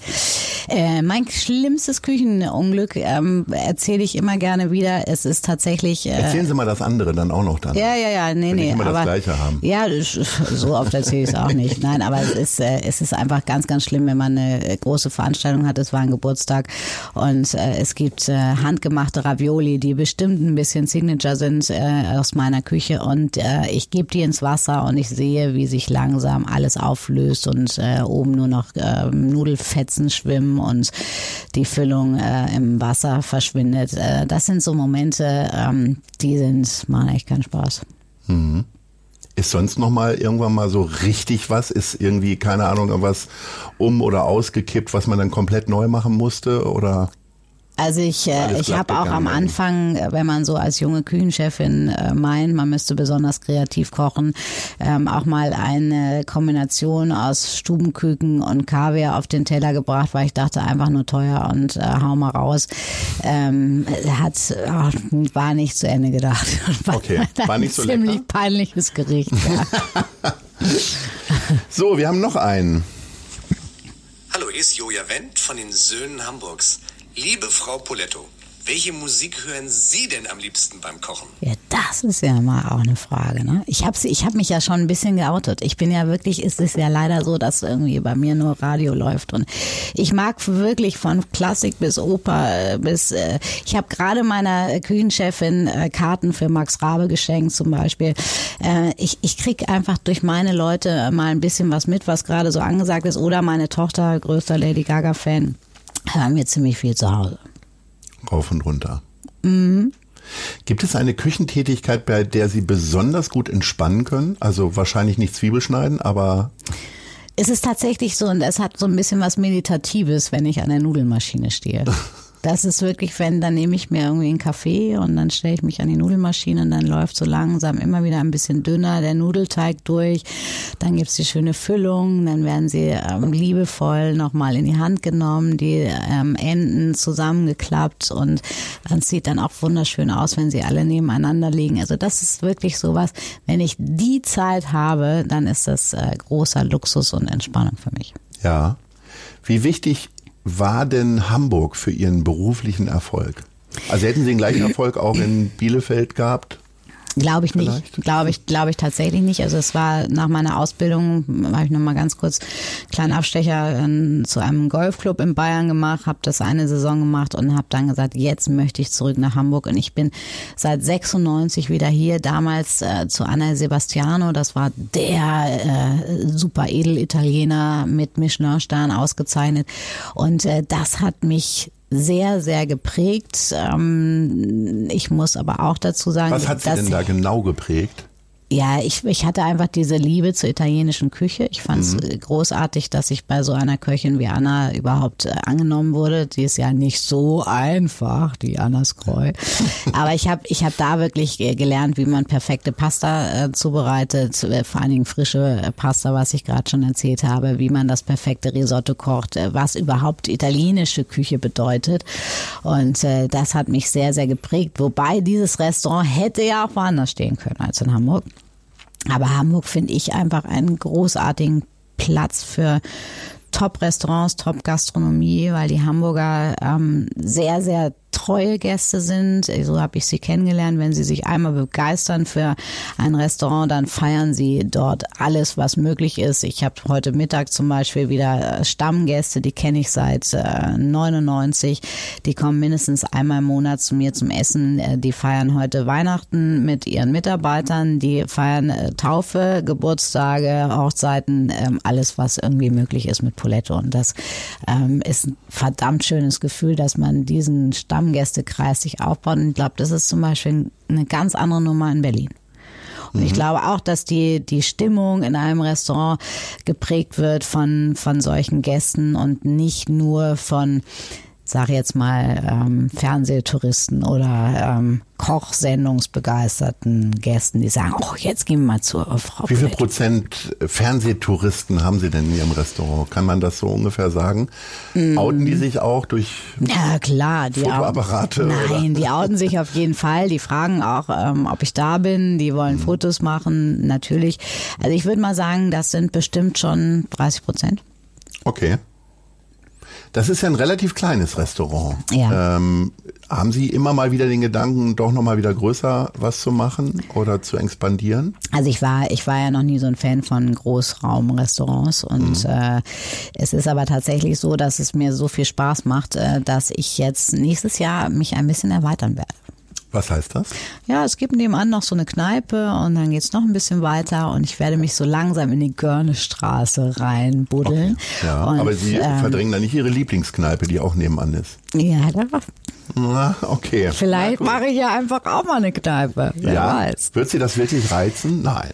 Äh, mein schlimmstes Küchenunglück ähm, erzähle ich immer gerne wieder. Es ist tatsächlich. Äh, Erzählen Sie mal das andere dann auch noch dann. Ja, ja, ja, nee, Wenn nee. immer aber, das Gleiche haben. Ja, so oft erzähle ich es auch nicht. Nein, aber es ist, äh, es ist einfach ganz, ganz schlimm, wenn man eine große Veranstaltung hat. Es war ein Geburtstag und äh, es gibt äh, handgemachte Ravioli, die bestimmt ein bisschen Signature sind äh, aus meiner Küche und äh, ich gebe die ins Wasser und ich sehe, wie sich langsam alles auflöst und äh, oben nur noch äh, Nudelfetzen schwimmen und die Füllung äh, im Wasser verschwindet. Äh, das sind so Momente, ähm, die sind, machen echt keinen Spaß. Ist sonst noch mal irgendwann mal so richtig was? Ist irgendwie, keine Ahnung, irgendwas um- oder ausgekippt, was man dann komplett neu machen musste? Oder? Also ich, äh, ich habe auch am. Anfang, äh, wenn man so als junge Küchenchefin äh, meint, man müsste besonders kreativ kochen, ähm, auch mal eine Kombination aus Stubenküken und Kaviar auf den Teller gebracht, weil ich dachte einfach nur teuer und äh, hau mal raus. Ähm, hat ach, war nicht zu Ende gedacht. Okay, war nicht so ein ziemlich lecker? peinliches Gericht. Ja. So, wir haben noch einen. Hallo, hier ist Joja Wendt von den Söhnen Hamburgs. Liebe Frau Poletto, welche Musik hören Sie denn am liebsten beim Kochen? Ja, das ist ja mal auch eine Frage. Ne? Ich habe ich hab mich ja schon ein bisschen geoutet. Ich bin ja wirklich, ist es ja leider so, dass irgendwie bei mir nur Radio läuft. Und ich mag wirklich von Klassik bis Oper äh, bis, äh, ich habe gerade meiner Küchenchefin äh, Karten für Max Rabe geschenkt zum Beispiel. Äh, ich ich krieg einfach durch meine Leute mal ein bisschen was mit, was gerade so angesagt ist. Oder meine Tochter, größter Lady Gaga-Fan, hören wir ziemlich viel zu Hause. Rauf und runter. Mhm. Gibt es eine Küchentätigkeit, bei der Sie besonders gut entspannen können? Also wahrscheinlich nicht Zwiebel schneiden, aber Es ist tatsächlich so, und es hat so ein bisschen was Meditatives, wenn ich an der Nudelmaschine stehe. Das ist wirklich, wenn, dann nehme ich mir irgendwie einen Kaffee und dann stelle ich mich an die Nudelmaschine und dann läuft so langsam immer wieder ein bisschen dünner der Nudelteig durch. Dann gibt's die schöne Füllung, dann werden sie ähm, liebevoll nochmal in die Hand genommen, die ähm, Enden zusammengeklappt und dann sieht dann auch wunderschön aus, wenn sie alle nebeneinander liegen. Also das ist wirklich sowas, wenn ich die Zeit habe, dann ist das äh, großer Luxus und Entspannung für mich. ja. Wie wichtig war denn Hamburg für Ihren beruflichen Erfolg? Also hätten Sie den gleichen Erfolg auch in Bielefeld gehabt? Glaube ich nicht. Glaube ich, glaube ich tatsächlich nicht. Also es war nach meiner Ausbildung, habe ich noch mal ganz kurz einen kleinen Abstecher äh, zu einem Golfclub in Bayern gemacht, habe das eine Saison gemacht und habe dann gesagt, jetzt möchte ich zurück nach Hamburg und ich bin seit 96 wieder hier. Damals äh, zu Anna Sebastiano, das war der äh, super Edelitaliener mit Michelin-Stern ausgezeichnet und äh, das hat mich sehr, sehr geprägt. Ähm, ich muss aber auch dazu sagen, Was hat Sie denn da genau geprägt? Ja, ich, ich hatte einfach diese Liebe zur italienischen Küche. Ich fand es großartig, dass ich bei so einer Köchin wie Anna überhaupt äh, angenommen wurde. Die ist ja nicht so einfach, die Anna Skreu. Aber ich habe ich hab da wirklich gelernt, wie man perfekte Pasta äh, zubereitet, äh, vor allen Dingen frische äh, Pasta, was ich gerade schon erzählt habe, wie man das perfekte Risotto kocht, äh, was überhaupt italienische Küche bedeutet. Und äh, das hat mich sehr, sehr geprägt. Wobei dieses Restaurant hätte ja auch woanders stehen können als in Hamburg. Aber Hamburg finde ich einfach einen großartigen Platz für Top-Restaurants, Top-Gastronomie, weil die Hamburger ähm, sehr, sehr treue Gäste sind. So habe ich sie kennengelernt. Wenn sie sich einmal begeistern für ein Restaurant, dann feiern sie dort alles, was möglich ist. Ich habe heute Mittag zum Beispiel wieder äh, Stammgäste, die kenne ich seit äh, 99. Die kommen mindestens einmal im Monat zu mir zum Essen. Äh, Die feiern heute Weihnachten mit ihren Mitarbeitern. Die feiern äh, Taufe, Geburtstage, Hochzeiten, ähm, alles, was irgendwie möglich ist mit Poletto. Und das ähm, ist ein verdammt schönes Gefühl, dass man diesen Stammgästekreis sich aufbaut. Und ich glaube, das ist zum Beispiel eine ganz andere Nummer in Berlin. Und ich glaube auch, dass die, die Stimmung in einem Restaurant geprägt wird von, von solchen Gästen und nicht nur von sag jetzt mal, ähm, Fernsehtouristen oder ähm, Kochsendungsbegeisterten Gästen, die sagen, oh, jetzt gehen wir mal zur Frau Wie viel. Prozent Fernsehtouristen haben Sie denn in Ihrem Restaurant? Kann man das so ungefähr sagen? Mm. Outen die sich auch durch Ja, klar. Die Fotoapparate, Nein, oder? die outen sich auf jeden Fall. Die fragen auch, ähm, ob ich da bin. Die wollen Mhm. Fotos machen, natürlich. Also ich würde mal sagen, das sind bestimmt schon 30 Prozent. Okay. Das ist ja ein relativ kleines Restaurant. Ja. Ähm, haben Sie immer mal wieder den Gedanken, doch noch mal wieder größer was zu machen oder zu expandieren? Also ich war, ich war ja noch nie so ein Fan von Großraumrestaurants und äh, es ist aber tatsächlich so, dass es mir so viel Spaß macht, äh, dass ich jetzt nächstes Jahr mich ein bisschen erweitern werde. Was heißt das? Ja, es gibt nebenan noch so eine Kneipe und dann geht's noch ein bisschen weiter und ich werde mich so langsam in die Görnestraße reinbuddeln. Ja, und, aber Sie ähm, verdrängen da nicht Ihre Lieblingskneipe, die auch nebenan ist. Ja, da, Na, okay. vielleicht Na mache ich ja einfach auch mal eine Kneipe. Wer ja. weiß. Wird Sie das wirklich reizen? Nein.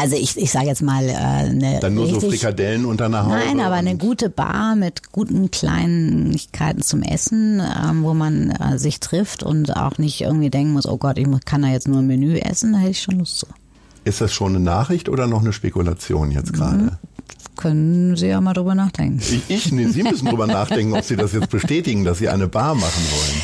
Also ich, ich sage jetzt mal äh, eine Dann nur so richtig, Frikadellen unter einer Haube. Nein, aber eine gute Bar mit guten Kleinigkeiten zum Essen, ähm, wo man äh, sich trifft und auch nicht irgendwie denken muss, oh Gott, ich kann da jetzt nur ein Menü essen, da hätte ich schon Lust zu. Ist das schon eine Nachricht oder noch eine Spekulation jetzt gerade? Können Sie ja mal drüber nachdenken. Ich, ich, nee, Sie müssen drüber nachdenken, ob Sie das jetzt bestätigen, dass Sie eine Bar machen wollen.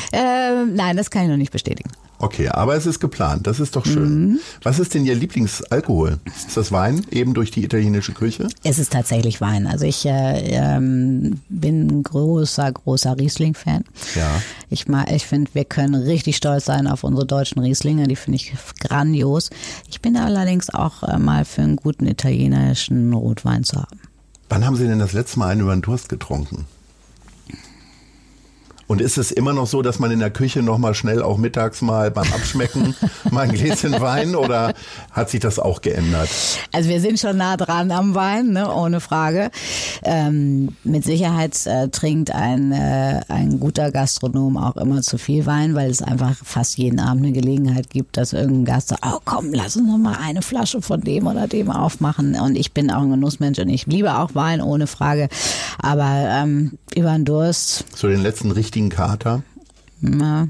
Ähm, nein, das kann ich noch nicht bestätigen. Okay, aber es ist geplant. Das ist doch schön. Mhm. Was ist denn Ihr Lieblingsalkohol? Ist das Wein, eben durch die italienische Küche? Es ist tatsächlich Wein. Also ich äh, ähm, bin ein großer, großer Riesling-Fan. Ja. Ich, ich finde, wir können richtig stolz sein auf unsere deutschen Rieslinge. Die finde ich grandios. Ich bin allerdings auch äh, mal für einen guten italienischen Rotwein zu haben. Wann haben Sie denn das letzte Mal einen über den Durst getrunken? Und ist es immer noch so, dass man in der Küche noch mal schnell auch mittags mal beim Abschmecken mal ein Gläschen Wein oder hat sich das auch geändert? Also wir sind schon nah dran am Wein, ne, ohne Frage. Ähm, mit Sicherheit äh, trinkt ein, äh, ein guter Gastronom auch immer zu viel Wein, weil es einfach fast jeden Abend eine Gelegenheit gibt, dass irgendein Gast sagt, oh komm, lass uns noch mal eine Flasche von dem oder dem aufmachen. Und ich bin auch ein Genussmensch und ich liebe auch Wein, ohne Frage. Aber ähm, über den Durst So den letzten richtigen Kater? na,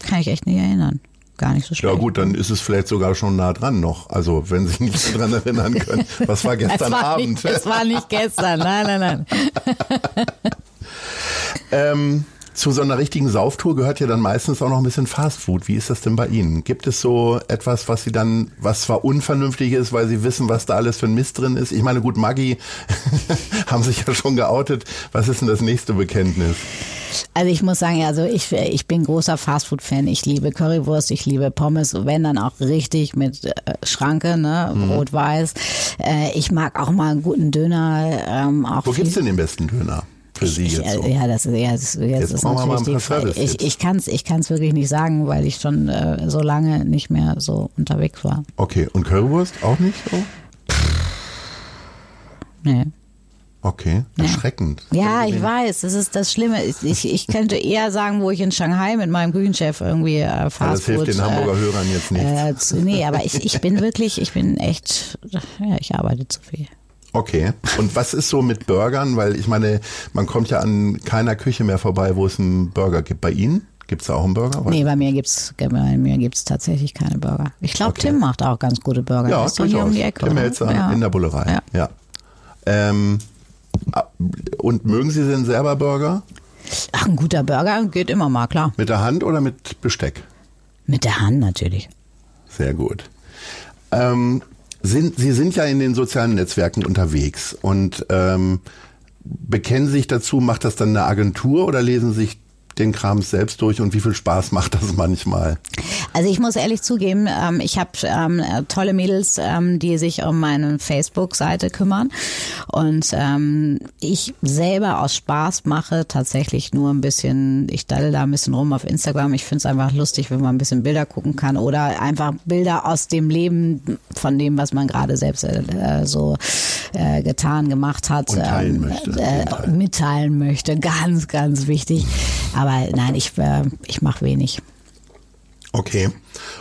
kann ich echt nicht erinnern. Gar nicht so schlecht. Ja gut, dann ist es vielleicht sogar schon nah dran noch. Also wenn Sie sich nicht dran erinnern können. Was war es gestern war, Abend? nicht, es war nicht gestern, nein, nein, nein. Ähm, zu so einer richtigen Sauftour gehört ja dann meistens auch noch ein bisschen Fastfood. Wie ist das denn bei Ihnen? Gibt es so etwas, was Sie dann, was zwar unvernünftig ist, weil Sie wissen, was da alles für ein Mist drin ist? Ich meine, gut, Maggi haben sich ja schon geoutet. Was ist denn das nächste Bekenntnis? Also ich muss sagen, also ich, ich bin großer Fastfood-Fan. Ich liebe Currywurst, ich liebe Pommes, wenn dann auch richtig mit äh, Schranke, ne, Mhm. rot-weiß. Äh, ich mag auch mal einen guten Döner. Ähm, auch Wo gibt's denn den besten Döner für Sie ich, jetzt so? äh, Ja, das, ist- ja, das, jetzt ist brauchen wir mal natürlich die Frage. Ich, ich kann es ich kann's wirklich nicht sagen, weil ich schon äh, so lange nicht mehr so unterwegs war. Okay, und Currywurst auch nicht so? Nee. Okay, erschreckend. Ja, ich weiß, das ist das Schlimme. Ich, ich, könnte eher sagen, wo ich in Shanghai mit meinem Küchenchef irgendwie äh, Fastfood... hilft den Hamburger äh, Hörern jetzt nichts. Äh, zu, nee, aber ich, ich bin wirklich, ich bin echt, ja, ich arbeite zu viel. Okay. Und was ist so mit Burgern? Weil ich meine, man kommt ja an keiner Küche mehr vorbei, wo es einen Burger gibt. Bei Ihnen? Gibt's da auch einen Burger? Nee, bei mir gibt's bei mir gibt's tatsächlich keine Burger. Ich glaube, Okay. Tim macht auch ganz gute Burger. Ja, ist doch hier um die Ecke. Tim? Melzer ja. in der Bullerei. Ja. Ja. Ähm, ah, und mögen Sie denn selber Burger? Ach, ein guter Burger geht immer mal, klar. Mit der Hand oder mit Besteck? Mit der Hand natürlich. Sehr gut. Ähm, sind, Sie sind ja in den sozialen Netzwerken unterwegs und ähm, bekennen sich dazu, macht das dann eine Agentur oder lesen sich den Kram selbst durch und wie viel Spaß macht das manchmal? Also ich muss ehrlich zugeben, ähm, ich habe ähm, äh, tolle Mädels, ähm, die sich um meine Facebook-Seite kümmern. Und ähm, ich selber aus Spaß mache tatsächlich nur ein bisschen, ich daddel da ein bisschen rum auf Instagram. Ich finde es einfach lustig, wenn man ein bisschen Bilder gucken kann oder einfach Bilder aus dem Leben von dem, was man gerade selbst äh, so äh, getan, gemacht hat, Und teilen ähm, möchte, äh, Fall. mitteilen möchte. Ganz, ganz wichtig. Aber nein, ich, äh, ich mache wenig. Okay.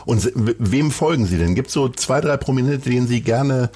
Und wem folgen Sie denn? Gibt es so zwei, drei Prominente, denen Sie gerne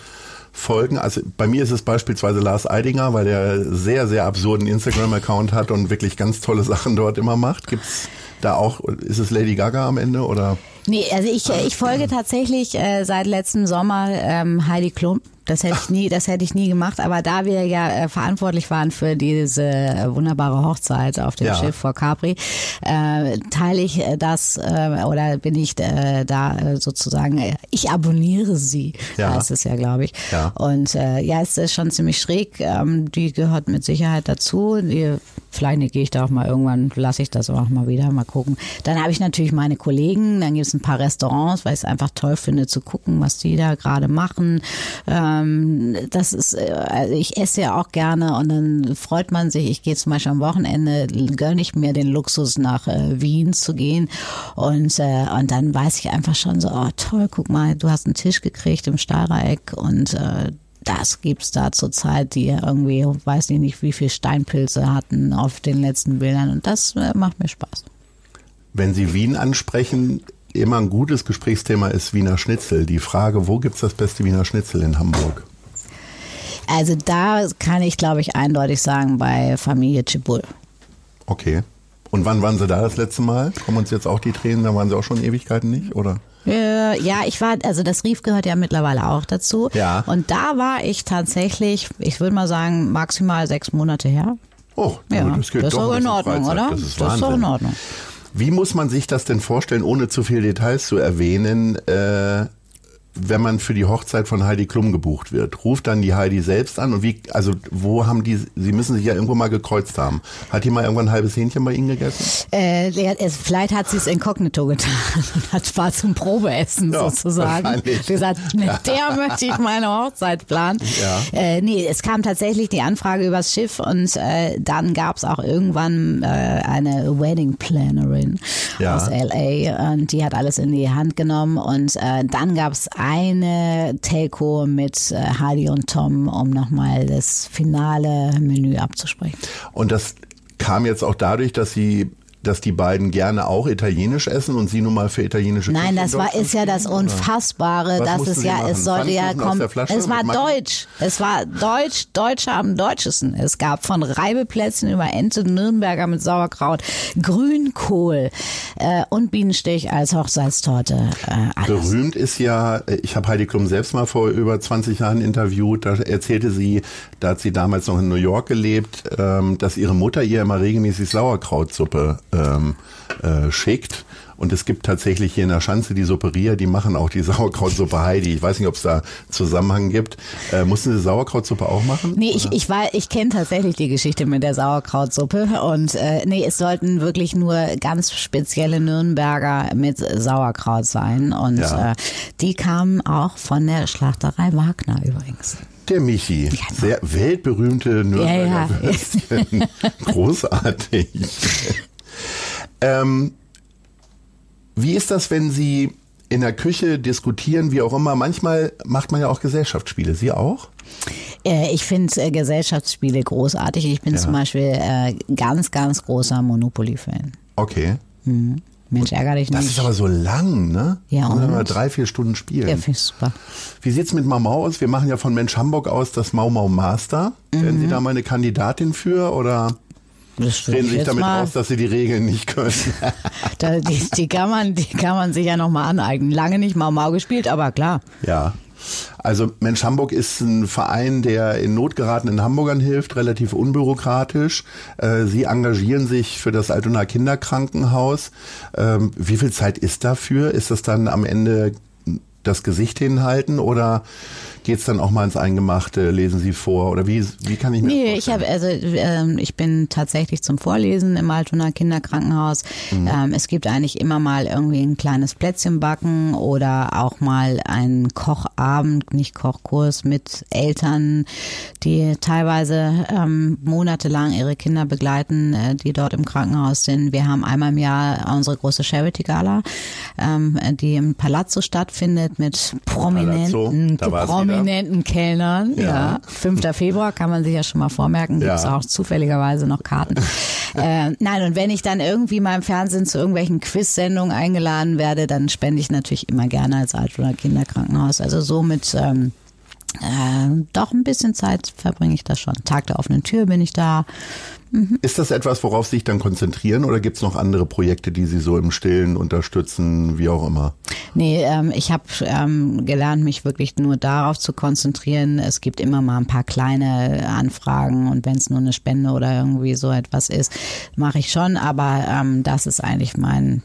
folgen? Also bei mir ist es beispielsweise Lars Eidinger, weil der sehr, sehr absurden Instagram-Account hat und wirklich ganz tolle Sachen dort immer macht. Gibt's da auch, ist es Lady Gaga am Ende oder? Nee, also ich, ich folge tatsächlich äh, seit letztem Sommer ähm, Heidi Klum. Das hätte ich nie, das hätte ich nie gemacht. Aber da wir ja äh, verantwortlich waren für diese äh, wunderbare Hochzeit auf dem Ja. Schiff vor Capri, äh, teile ich äh, das äh, oder bin ich äh, da äh, sozusagen, äh, ich abonniere sie, Ja. heißt es ja, glaube ich. Ja. Und äh, ja, es ist schon ziemlich schräg. Ähm, die gehört mit Sicherheit dazu. Die, vielleicht gehe ich da auch mal irgendwann, lasse ich das auch mal wieder, mal gucken. Dann habe ich natürlich meine Kollegen, dann gibt es ein paar Restaurants, weil ich es einfach toll finde zu gucken, was die da gerade machen. Ähm, das ist, äh, also ich esse ja auch gerne und dann freut man sich. Ich gehe zum Beispiel am Wochenende, gönne ich mir den Luxus nach äh, Wien zu gehen und äh, und dann weiß ich einfach schon so, oh toll, guck mal, du hast einen Tisch gekriegt im Steirereck und äh, das gibt's da zurzeit, die irgendwie, weiß ich nicht, wie viel Steinpilze hatten auf den letzten Bildern und das äh, macht mir Spaß. Wenn Sie Wien ansprechen, immer ein gutes Gesprächsthema ist Wiener Schnitzel. Die Frage, wo gibt's das beste Wiener Schnitzel in Hamburg? Also da kann ich, glaube ich, eindeutig sagen, bei Familie Chibul. Okay. Und wann waren Sie da das letzte Mal? Kommen uns jetzt auch die Tränen? Da waren Sie auch schon Ewigkeiten nicht, oder? Äh, ja, ich war, also das Rief gehört ja mittlerweile auch dazu. Ja. Und da war ich tatsächlich, ich würde mal sagen, maximal sechs Monate her. Oh, Ja, gut, das geht das ist doch ein in Ordnung, Freizeit. oder? Das ist Das ist doch in Ordnung. Wie muss man sich das denn vorstellen, ohne zu viele Details zu erwähnen, äh, wenn man für die Hochzeit von Heidi Klum gebucht wird? Ruft dann die Heidi selbst an und wie, also wo haben die, sie müssen sich ja irgendwo mal gekreuzt haben. Hat die mal irgendwann ein halbes Hähnchen bei Ihnen gegessen? Äh, vielleicht hat sie es inkognito getan und hat war zum Probeessen Ja, sozusagen. Gesagt, mit der möchte ich meine Hochzeit planen. Ja. Äh, nee, es kam tatsächlich die Anfrage übers Schiff und äh, dann gab es auch irgendwann äh, eine Wedding Plannerin Ja. aus LA und die hat alles in die Hand genommen und äh, dann gab es eine Telco mit äh, Heidi und Tom, um nochmal das finale Menü abzusprechen. Und das kam jetzt auch dadurch, dass sie dass die beiden gerne auch italienisch essen und sie nun mal für italienische Nein, das war ist ja das oder? Unfassbare, Was dass es ja, machen? es sollte ja kommen. Es war deutsch. Es war deutsch, Deutsche am deutschesten. Es gab von Reibeplätzchen über Ente, Nürnberger mit Sauerkraut, Grünkohl äh, und Bienenstich als Hochzeitstorte. Äh. Berühmt ist ja, ich habe Heidi Klum selbst mal vor über 20 Jahren interviewt, da erzählte sie, da hat sie damals noch in New York gelebt, ähm, dass ihre Mutter ihr immer regelmäßig Sauerkrautsuppe ähm, äh, schickt. Und es gibt tatsächlich hier in der Schanze die Supperia, die machen auch die Sauerkrautsuppe Heidi. Ich weiß nicht, ob es da Zusammenhang gibt. Äh, mussten Sie Sauerkrautsuppe auch machen? Nee, ich, ich war, ich kenne tatsächlich die Geschichte mit der Sauerkrautsuppe und äh, nee, es sollten wirklich nur ganz spezielle Nürnberger mit Sauerkraut sein und Ja. äh, die kamen auch von der Schlachterei Wagner übrigens. Der Michi, sehr weltberühmte Nürnberger Ja, ja. Würstchen. Großartig. ähm, wie ist das, wenn Sie in der Küche diskutieren, wie auch immer? Manchmal macht man ja auch Gesellschaftsspiele. Sie auch? Äh, ich finde äh, Gesellschaftsspiele großartig. Ich bin Ja. zum Beispiel äh, ganz, ganz großer Monopoly-Fan. Okay. Mensch, ärgere dich Das nicht. ist aber so lang, ne? Ja, und? mal drei, vier Stunden spielen. ja, finde ich super. Wie sieht's mit Mau Mau aus? Wir machen ja von Mensch Hamburg aus das Mau Mau Master. Werden Mhm. Sie da mal eine Kandidatin für oder Das Sie sich damit mal, aus, dass Sie die Regeln nicht können? da, die, die, kann man, die kann man sich ja nochmal aneignen. Lange nicht Mau Mau gespielt, aber klar. Ja. Also Mensch Hamburg ist ein Verein, der in Not geratenen Hamburgern hilft, relativ unbürokratisch. Äh, Sie engagieren sich für das Altona Kinderkrankenhaus. Ähm, wie viel Zeit ist dafür? Ist das dann am Ende das Gesicht hinhalten oder geht's dann auch mal ins Eingemachte? Lesen Sie vor oder wie, wie kann ich mir Nee, ich habe also ähm, ich bin tatsächlich zum Vorlesen im Altona Kinderkrankenhaus. Mhm. Ähm, es gibt eigentlich immer mal irgendwie ein kleines Plätzchen backen oder auch mal einen Kochabend, nicht Kochkurs mit Eltern, die teilweise ähm, monatelang ihre Kinder begleiten, äh, die dort im Krankenhaus sind. Wir haben einmal im Jahr unsere große Charity Gala, ähm, die im Palazzo stattfindet mit prominenten, wieder. Prominenten Kellnern. Ja. ja. 5. Februar kann man sich ja schon mal vormerken, gibt's Ja. auch zufälligerweise noch Karten. äh, nein, und wenn ich dann irgendwie mal im Fernsehen zu irgendwelchen Quiz-Sendungen eingeladen werde, dann spende ich natürlich immer gerne als Altona Kinderkrankenhaus. Also so mit ähm, Äh, doch ein bisschen Zeit verbringe ich da schon. Tag der offenen Tür bin ich da. Ist das etwas, worauf Sie sich dann konzentrieren oder gibt es noch andere Projekte, die Sie so im Stillen unterstützen, wie auch immer? Nee, ähm, ich habe ähm, gelernt, mich wirklich nur darauf zu konzentrieren. Es gibt immer mal ein paar kleine Anfragen und wenn es nur eine Spende oder irgendwie so etwas ist, mache ich schon, aber ähm, das ist eigentlich mein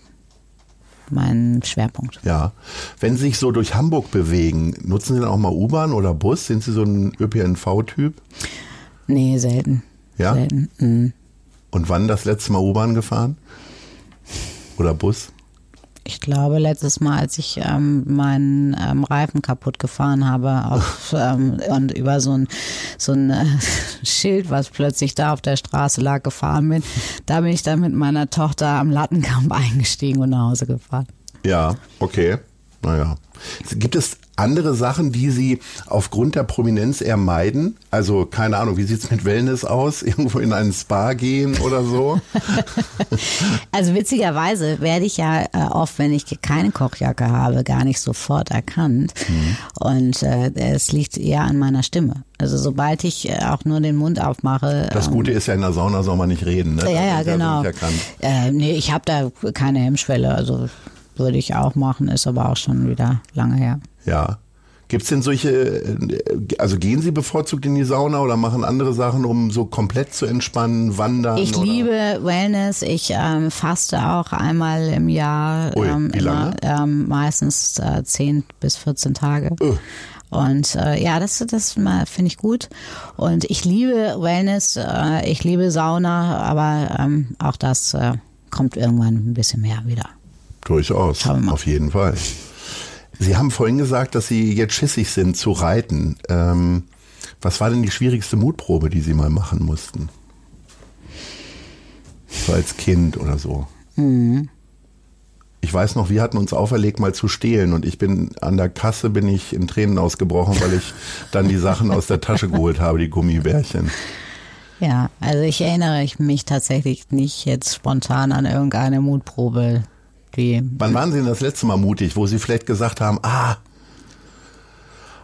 mein Schwerpunkt. Ja. Wenn Sie sich so durch Hamburg bewegen, nutzen Sie dann auch mal U-Bahn oder Bus? Sind Sie so ein ÖPNV-Typ? Nee, selten. Ja? Selten. Mhm. Und wann das letzte Mal U-Bahn gefahren? Oder Bus? Ich glaube, letztes Mal, als ich ähm, meinen ähm, Reifen kaputt gefahren habe auf, ähm, und über so ein, so ein äh, Schild, was plötzlich da auf der Straße lag, gefahren bin, da bin ich dann mit meiner Tochter am Lattenkamp eingestiegen und nach Hause gefahren. Ja, okay. Naja. Gibt es andere Sachen, die Sie aufgrund der Prominenz eher meiden? Also, keine Ahnung, wie sieht's mit Wellness aus? Irgendwo in einen Spa gehen oder so? Also witzigerweise werde ich ja äh, oft, wenn ich keine Kochjacke habe, gar nicht sofort erkannt. Und äh, es liegt eher an meiner Stimme. Also sobald ich äh, auch nur den Mund aufmache. Das ähm, Gute ist ja, in der Sauna soll man nicht reden, ne? Ja, ja, genau. erkannt. Äh, nee, ich habe da keine Hemmschwelle. Also würde ich auch machen, ist aber auch schon wieder lange her. Ja. Gibt's denn solche, also gehen Sie bevorzugt in die Sauna oder machen andere Sachen, um so komplett zu entspannen, wandern? Ich oder? liebe Wellness. Ich ähm, faste auch einmal im Jahr. Ui, ähm, wie lange? Immer, ähm, meistens äh, 10 bis 14 Tage. Öh. Und äh, ja, das, das finde ich gut. Und ich liebe Wellness, äh, ich liebe Sauna, aber ähm, auch das äh, kommt irgendwann ein bisschen mehr wieder. Durchaus, auf jeden Fall. Sie haben vorhin gesagt, dass Sie jetzt schissig sind zu reiten. Ähm, was war denn die schwierigste Mutprobe, die Sie mal machen mussten? So als Kind oder so. Mhm. Ich weiß noch, wir hatten uns auferlegt, mal zu stehlen und ich bin an der Kasse bin ich in Tränen ausgebrochen, weil ich dann die Sachen aus der Tasche geholt habe, die Gummibärchen. Ja, also ich erinnere mich tatsächlich nicht jetzt spontan an irgendeine Mutprobe, die Wann waren Sie denn das letzte Mal mutig, wo Sie vielleicht gesagt haben, ah,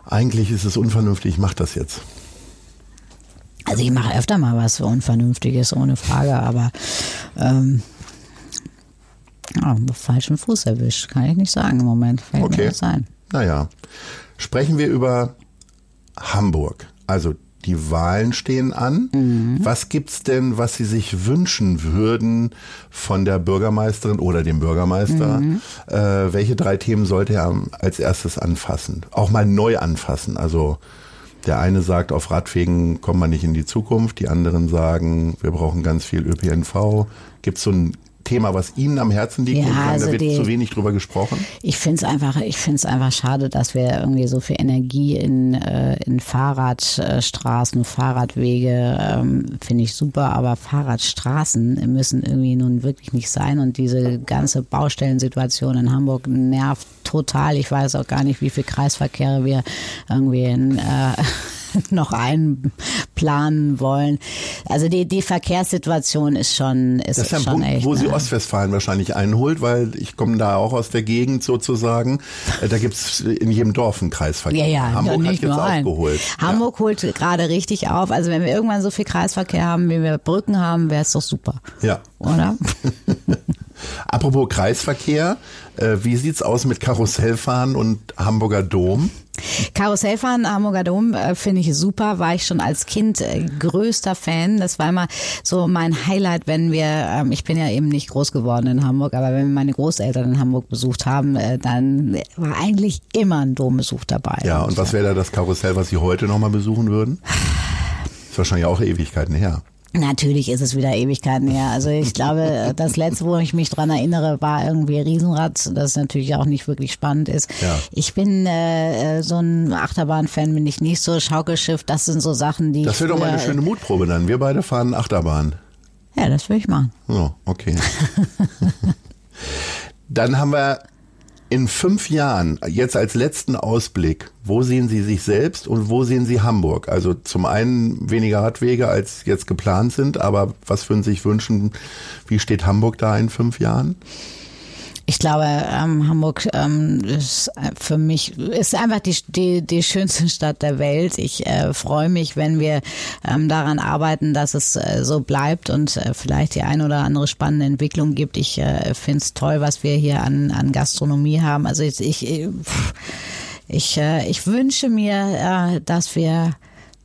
eigentlich ist es unvernünftig, ich mach das jetzt. Also ich mache öfter mal was Unvernünftiges, ohne Frage, aber ähm, ja, falschen Fuß erwischt, kann ich nicht sagen im Moment. Fällt mir Okay. das ein. Naja, sprechen wir über Hamburg. Also die Wahlen stehen an. Was gibt's denn, was Sie sich wünschen würden von der Bürgermeisterin oder dem Bürgermeister? Äh, welche drei Themen sollte er als erstes anfassen? Auch mal neu anfassen. Also der eine sagt, auf Radwegen kommt man nicht in die Zukunft. Die anderen sagen, wir brauchen ganz viel ÖPNV. Gibt's so ein Thema, was Ihnen am Herzen liegt? Ja, sagen, also da wird die- zu wenig drüber gesprochen? Ich finde es einfach, ich finde es einfach schade, dass wir irgendwie so viel Energie in, äh, in Fahrradstraßen, Fahrradwege, ähm, finde ich super, aber Fahrradstraßen müssen irgendwie nun wirklich nicht sein und diese ganze Baustellensituation in Hamburg nervt total. Ich weiß auch gar nicht, wie viel Kreisverkehre wir irgendwie in, äh, noch einplanen wollen. Also die, die Verkehrssituation ist schon, ist Das ist ja ein schon Punkt, echt. wo Sie ne? Ostwestfalen wahrscheinlich einholt, weil ich komme da auch aus der Gegend sozusagen. Äh, Da gibt's in jedem Dorf einen Kreisverkehr. Ja, ja, Hamburg nicht hat jetzt aufgeholt. Hamburg holt gerade richtig auf. Also wenn wir irgendwann so viel Kreisverkehr haben, wie wir Brücken haben, wäre es doch super. Ja. Oder? Apropos Kreisverkehr, äh, wie sieht's aus mit Karussellfahren und Hamburger Dom? Karussellfahren, Hamburger Dom äh, finde ich super. War ich schon als Kind äh, größter Fan. Das war immer so mein Highlight, wenn wir, ähm, ich bin ja eben nicht groß geworden in Hamburg, aber wenn wir meine Großeltern in Hamburg besucht haben, äh, dann war eigentlich immer ein Dombesuch dabei. Ja, und was wäre da das Karussell, was Sie heute nochmal besuchen würden? Ist wahrscheinlich auch Ewigkeiten her. Natürlich ist es wieder Ewigkeiten her. Also ich glaube, das letzte, wo ich mich dran erinnere, war irgendwie Riesenrad, das natürlich auch nicht wirklich spannend ist. Ja. Ich bin äh, so ein Achterbahn-Fan, bin ich nicht so. Schaukelschiff, das sind so Sachen, die Das wäre doch mal eine schöne Mutprobe dann. Wir beide fahren Achterbahn. Ja, das will ich machen. So, okay. Dann haben wir in fünf Jahren, jetzt als letzten Ausblick, wo sehen Sie sich selbst und wo sehen Sie Hamburg? Also zum einen weniger Radwege, als jetzt geplant sind, aber was würden Sie sich wünschen, wie steht Hamburg da in fünf Jahren? Ich glaube, ähm, Hamburg ähm, ist für mich ist einfach die, die, die schönste Stadt der Welt. Ich äh, freue mich, wenn wir ähm, daran arbeiten, dass es äh, so bleibt und äh, vielleicht die ein oder andere spannende Entwicklung gibt. Ich äh, finde es toll, was wir hier an, an Gastronomie haben. Also ich, ich, ich, äh, ich wünsche mir, äh, dass wir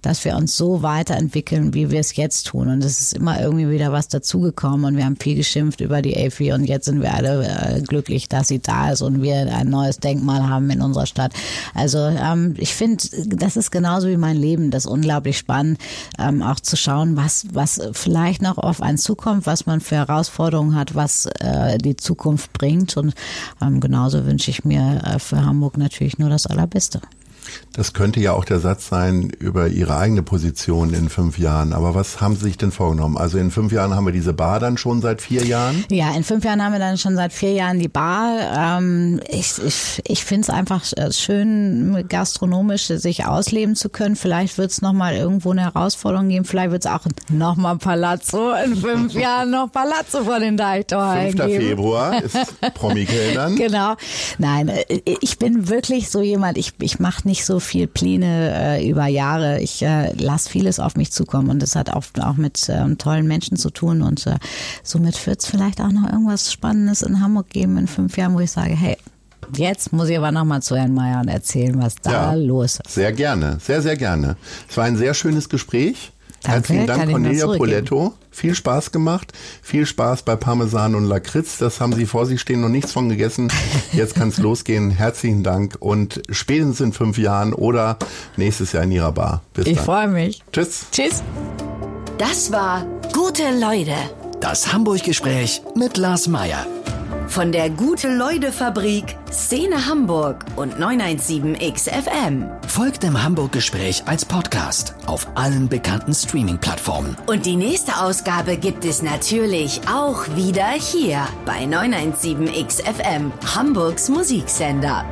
dass wir uns so weiterentwickeln, wie wir es jetzt tun. Und es ist immer irgendwie wieder was dazugekommen und wir haben viel geschimpft über die AFI und jetzt sind wir alle äh, glücklich, dass sie da ist und wir ein neues Denkmal haben in unserer Stadt. Also ähm, ich finde, das ist genauso wie mein Leben, das ist unglaublich spannend, ähm, auch zu schauen, was, was vielleicht noch auf einen zukommt, was man für Herausforderungen hat, was äh, die Zukunft bringt. Und ähm, genauso wünsche ich mir äh, für Hamburg natürlich nur das Allerbeste. Das könnte ja auch der Satz sein über Ihre eigene Position in fünf Jahren. Aber was haben Sie sich denn vorgenommen? Also in fünf Jahren haben wir diese Bar dann schon seit vier Jahren? Ja, in fünf Jahren haben wir dann schon seit vier Jahren die Bar. Ähm, ich ich, ich finde es einfach äh, schön, gastronomisch sich ausleben zu können. Vielleicht wird es nochmal irgendwo eine Herausforderung geben. Vielleicht wird es auch nochmal Palazzo in fünf Jahren noch Palazzo vor den Deichtoren 5. geben. Februar ist Promi-Kellnern. genau. Nein, äh, ich bin wirklich so jemand, ich, ich mache nicht so viel Pläne äh, über Jahre. Ich äh, lasse vieles auf mich zukommen und das hat auch, auch mit ähm, tollen Menschen zu tun und äh, somit wird es vielleicht auch noch irgendwas Spannendes in Hamburg geben in fünf Jahren, wo ich sage, hey, Jetzt muss ich aber nochmal zu Herrn Mayer und erzählen, was da ja, los ist. Sehr gerne, sehr, sehr gerne. Es war ein sehr schönes Gespräch. Danke, Herzlichen Dank, Cornelia Poletto. Viel Spaß gemacht. Viel Spaß bei Parmesan und Lakritz. Das haben Sie vor sich stehen, noch nichts von gegessen. Jetzt kann es losgehen. Herzlichen Dank und spätestens in fünf Jahren oder nächstes Jahr in Ihrer Bar. Bis ich freue mich. Tschüss. Tschüss. Das war Gute Leute. Das Hamburg-Gespräch mit Lars Meier. Von der Gute-Leute-Fabrik, Szene Hamburg und 917XFM. Folgt dem Hamburg-Gespräch als Podcast auf allen bekannten Streaming-Plattformen. Und die nächste Ausgabe gibt es natürlich auch wieder hier bei 917XFM, Hamburgs Musiksender.